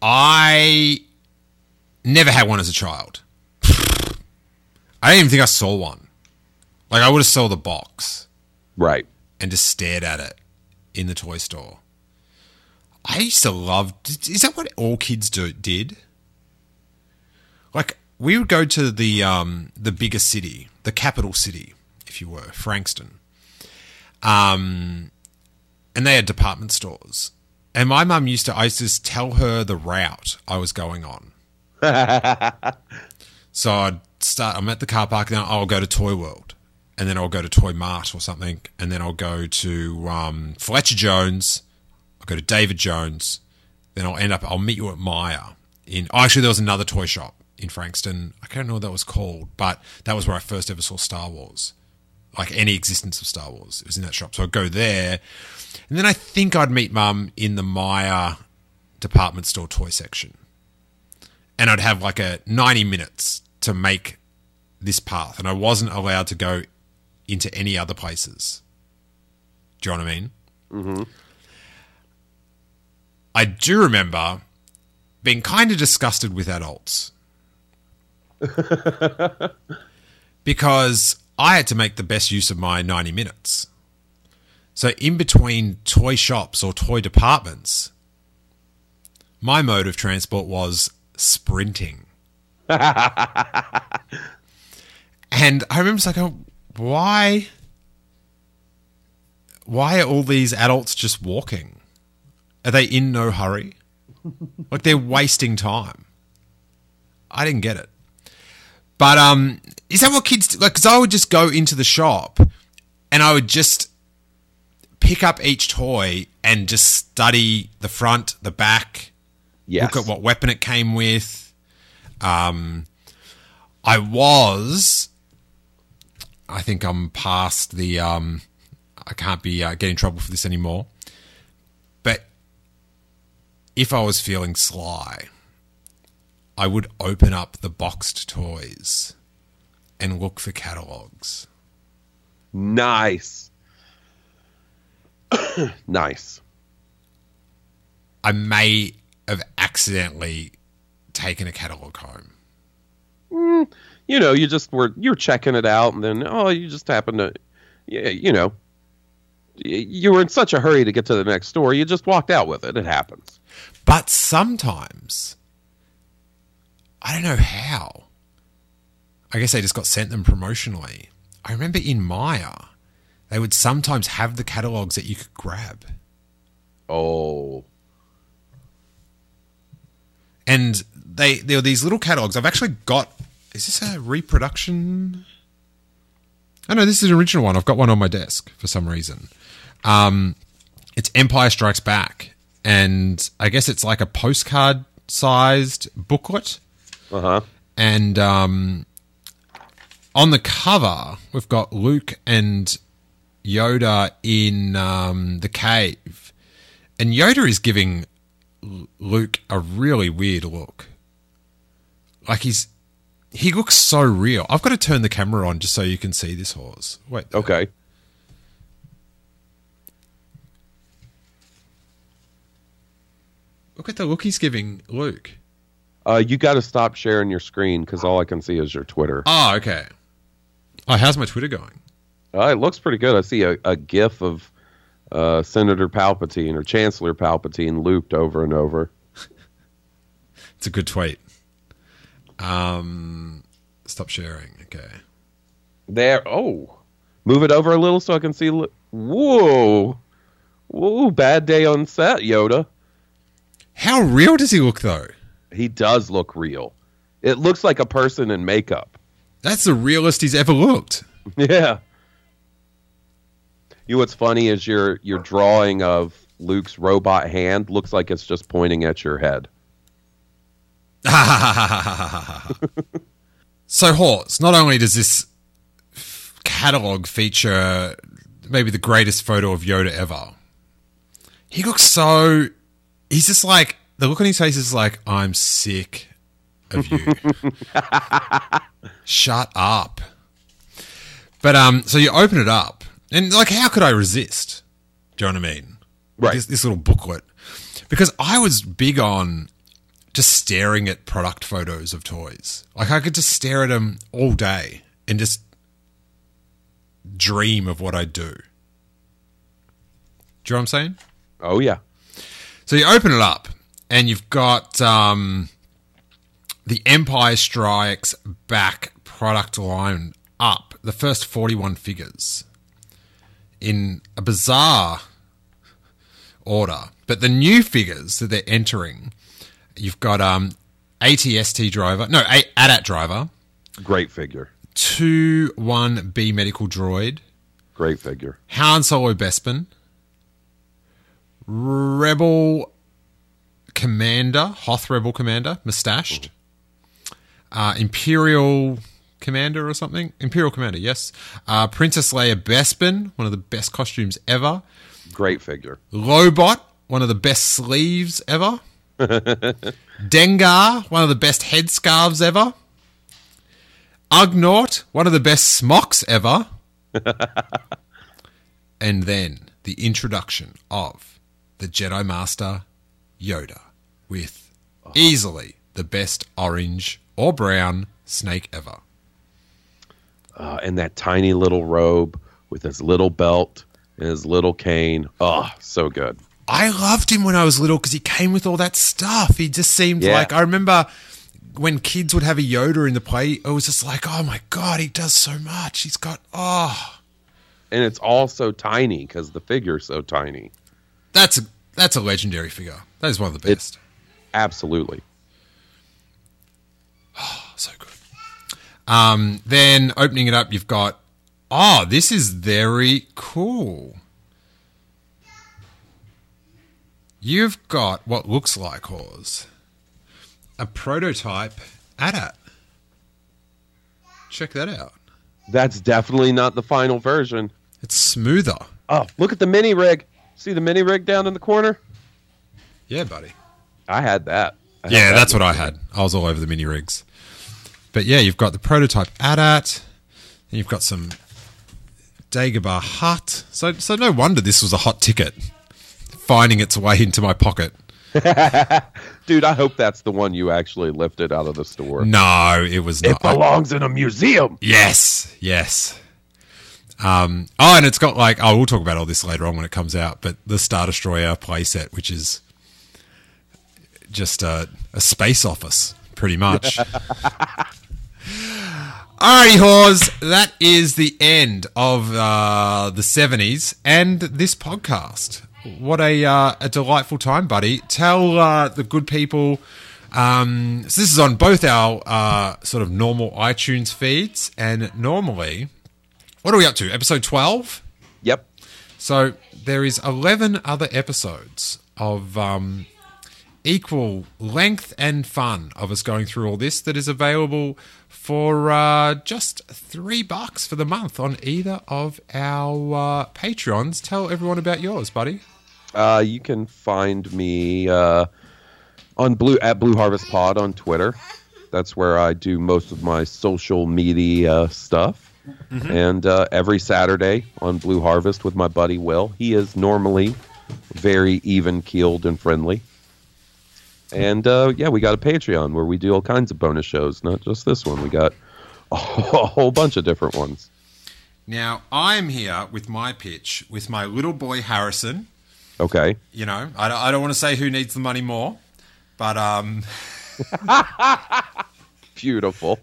I never had one as a child. I didn't even think I saw one. Like I would have sold the box Right. And just stared at it in the toy store. I used to love. Is that what all kids do did? Like we would go to the um, the bigger city, the capital city, if you were, Frankston. Um, and they had department stores. And my mum used to, I used to just tell her the route I was going on. so I'd start, I'm at the car park, now. I'll go to Toy World. And then I'll go to Toy Mart or something. And then I'll go to um, Fletcher Jones. I'll go to David Jones. Then I'll end up, I'll meet you at Myer. In, oh, actually, there was another toy shop in Frankston. I can't know what that was called, but that was where I first ever saw Star Wars like any existence of Star Wars. It was in that shop. So I'd go there. And then I think I'd meet mum in the Myer department store toy section. And I'd have like a 90 minutes to make this path. And I wasn't allowed to go into any other places. Do you know what I mean? Mm-hmm. I do remember being kind of disgusted with adults. because I had to make the best use of my 90 minutes. So, in between toy shops or toy departments, my mode of transport was sprinting. and I remember like, oh, why? Why are all these adults just walking? Are they in no hurry? like they're wasting time. I didn't get it. But um, is that what kids do? like? Because I would just go into the shop and I would just pick up each toy and just study the front, the back, Yes. look at what weapon it came with. Um, I was I think I'm past the. Um, I can't be uh, get in trouble for this anymore. But if I was feeling sly, I would open up the boxed toys and look for catalogs. Nice. nice. I may have accidentally taken a catalog home. You know, you just were you're checking it out, and then oh, you just happen to, yeah, you know, you were in such a hurry to get to the next store, you just walked out with it. It happens. But sometimes, I don't know how. I guess they just got sent them promotionally. I remember in Myer, they would sometimes have the catalogs that you could grab. Oh, And they there were these little catalogs. I've actually got. Is this a reproduction? Oh no, this is an original one. I've got one on my desk for some reason. Um, it's Empire Strikes Back, and I guess it's like a postcard sized booklet. uh huh. and um, on the cover we've got Luke and Yoda in um, the cave, and Yoda is giving Luke a really weird look. Like he's he looks so real. I've got to turn the camera on just so you can see this Hawes. Wait, Okay. look at the look he's giving Luke. Uh, you got to stop sharing your screen because all I can see is your Twitter. Oh, okay. Oh, how's my Twitter going? Uh, it looks pretty good. I see a, a GIF of uh, Senator Palpatine or Chancellor Palpatine looped over and over. It's a good tweet. Um, stop sharing. Okay. There. Oh, move it over a little so I can see. Whoa, whoa! Bad day on set, Yoda. How real does he look though? He does look real. It looks like a person in makeup. That's the realest he's ever looked. Yeah. You know what's funny is your your drawing of Luke's robot hand looks like it's just pointing at your head. so, Hawes, not only does this catalog feature maybe the greatest photo of Yoda ever, he looks so. He's just like. The look on his face is like, I'm sick of you. Shut up. But, um, so you open it up, and like, how could I resist? Do you know what I mean? Right. This, this little booklet. Because I was big on just staring at product photos of toys. Like I could just stare at them all day and just dream of what I do. Do you know what I'm saying? Oh yeah. So you open it up and you've got um, the Empire Strikes Back product line up, the first 41 figures in a bizarre order. But the new figures that they're entering, you've got um, ATST driver, no, A- AT-AT driver, Great figure. 2 1B medical droid, Great figure. Han Solo Bespin, Rebel Commander, Hoth Rebel Commander, mustached, uh, Imperial Commander or something, Imperial Commander, yes, uh, Princess Leia Bespin, one of the best costumes ever, Great figure. Lobot, one of the best sleeves ever, Dengar, one of the best headscarves ever, Ugnaught, one of the best smocks ever. and then the introduction of the Jedi Master Yoda with easily the best orange or brown snake ever. Uh, and that tiny little robe with his little belt and his little cane. Oh, so good. I loved him when I was little because he came with all that stuff. He just seemed Yeah. like I remember when kids would have a Yoda in the play. It was just like, oh my god, he does so much. He's got oh, And it's all so tiny because the figure's so tiny. that's a that's a legendary figure. That is one of the best. Absolutely. Oh, so good. Um, then opening it up, you've got oh, this is very cool. You've got what looks like Hawes, a prototype AT-AT. Check that out. That's definitely not the final version. It's smoother. Oh, look at the mini rig. See the mini rig down in the corner? Yeah, buddy. I had that. I had Yeah, that. that's what I had. I was all over the mini rigs. But yeah, you've got the prototype AT-AT, and you've got some Dagobah Hut. So, so no wonder this was a hot ticket, finding its way into my pocket. Dude, I hope that's the one you actually lifted out of the store. No, it was not. It belongs in a museum. Yes, yes. Um, oh, and it's got like oh, we'll talk about all this later on when it comes out. But the Star Destroyer playset, which is just a, a space office, pretty much. Alrighty, Hawes, that is the end of uh, the seventies and this podcast. What a uh, a delightful time, buddy. Tell uh, the good people. Um, so this is on both our uh, sort of normal iTunes feeds, and normally, what are we up to? Episode twelve. Yep. So there is 11 other episodes of um, equal length and fun of us going through all this that is available for uh, just three bucks for the month on either of our uh, Patreons. Tell everyone about yours, buddy. Uh, you can find me uh, on blue at Blue Harvest Pod on Twitter. That's where I do most of my social media stuff. And uh, every Saturday on Blue Harvest with my buddy Will. He is normally very even keeled and friendly. And uh, yeah, we got a Patreon where we do all kinds of bonus shows, not just this one. We got a whole bunch of different ones. Now, I'm here with my pitch with my little boy Harrison. Okay. You know, I don't, I don't want to say who needs the money more, but um, Beautiful.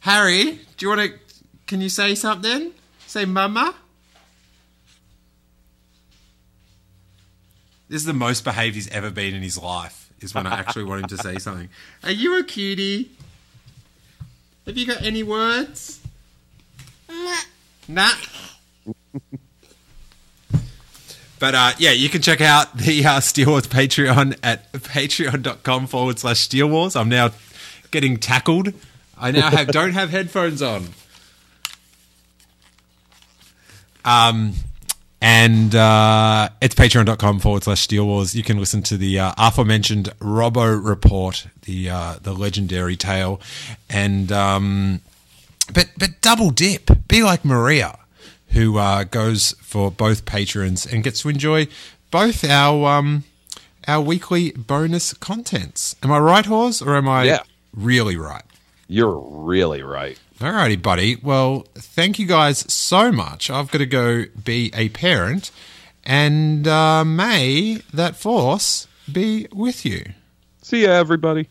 Harry, do you want to? Can you say something? Say mama. This is the most behaved he's ever been in his life. Is when I actually want him to say something. Are you a cutie? Have you got any words? Nah. But uh, yeah, you can check out the uh, Steel Wars Patreon at patreon.com forward slash Steel Wars. I'm now getting tackled. I now have don't have headphones on. Um, and uh, it's patreon.com forward slash Steel Wars. You can listen to the uh, aforementioned Robbo Report, the uh, the legendary tale, and um, but but double dip. Be like Maria, who uh, goes for both patrons and gets to enjoy both our um, our weekly bonus contents. Am I right, Hawes, or am I Yeah. really right? You're really right. Alrighty, buddy. Well, thank you guys so much. I've got to go be a parent, and uh, may that force be with you. See ya, everybody.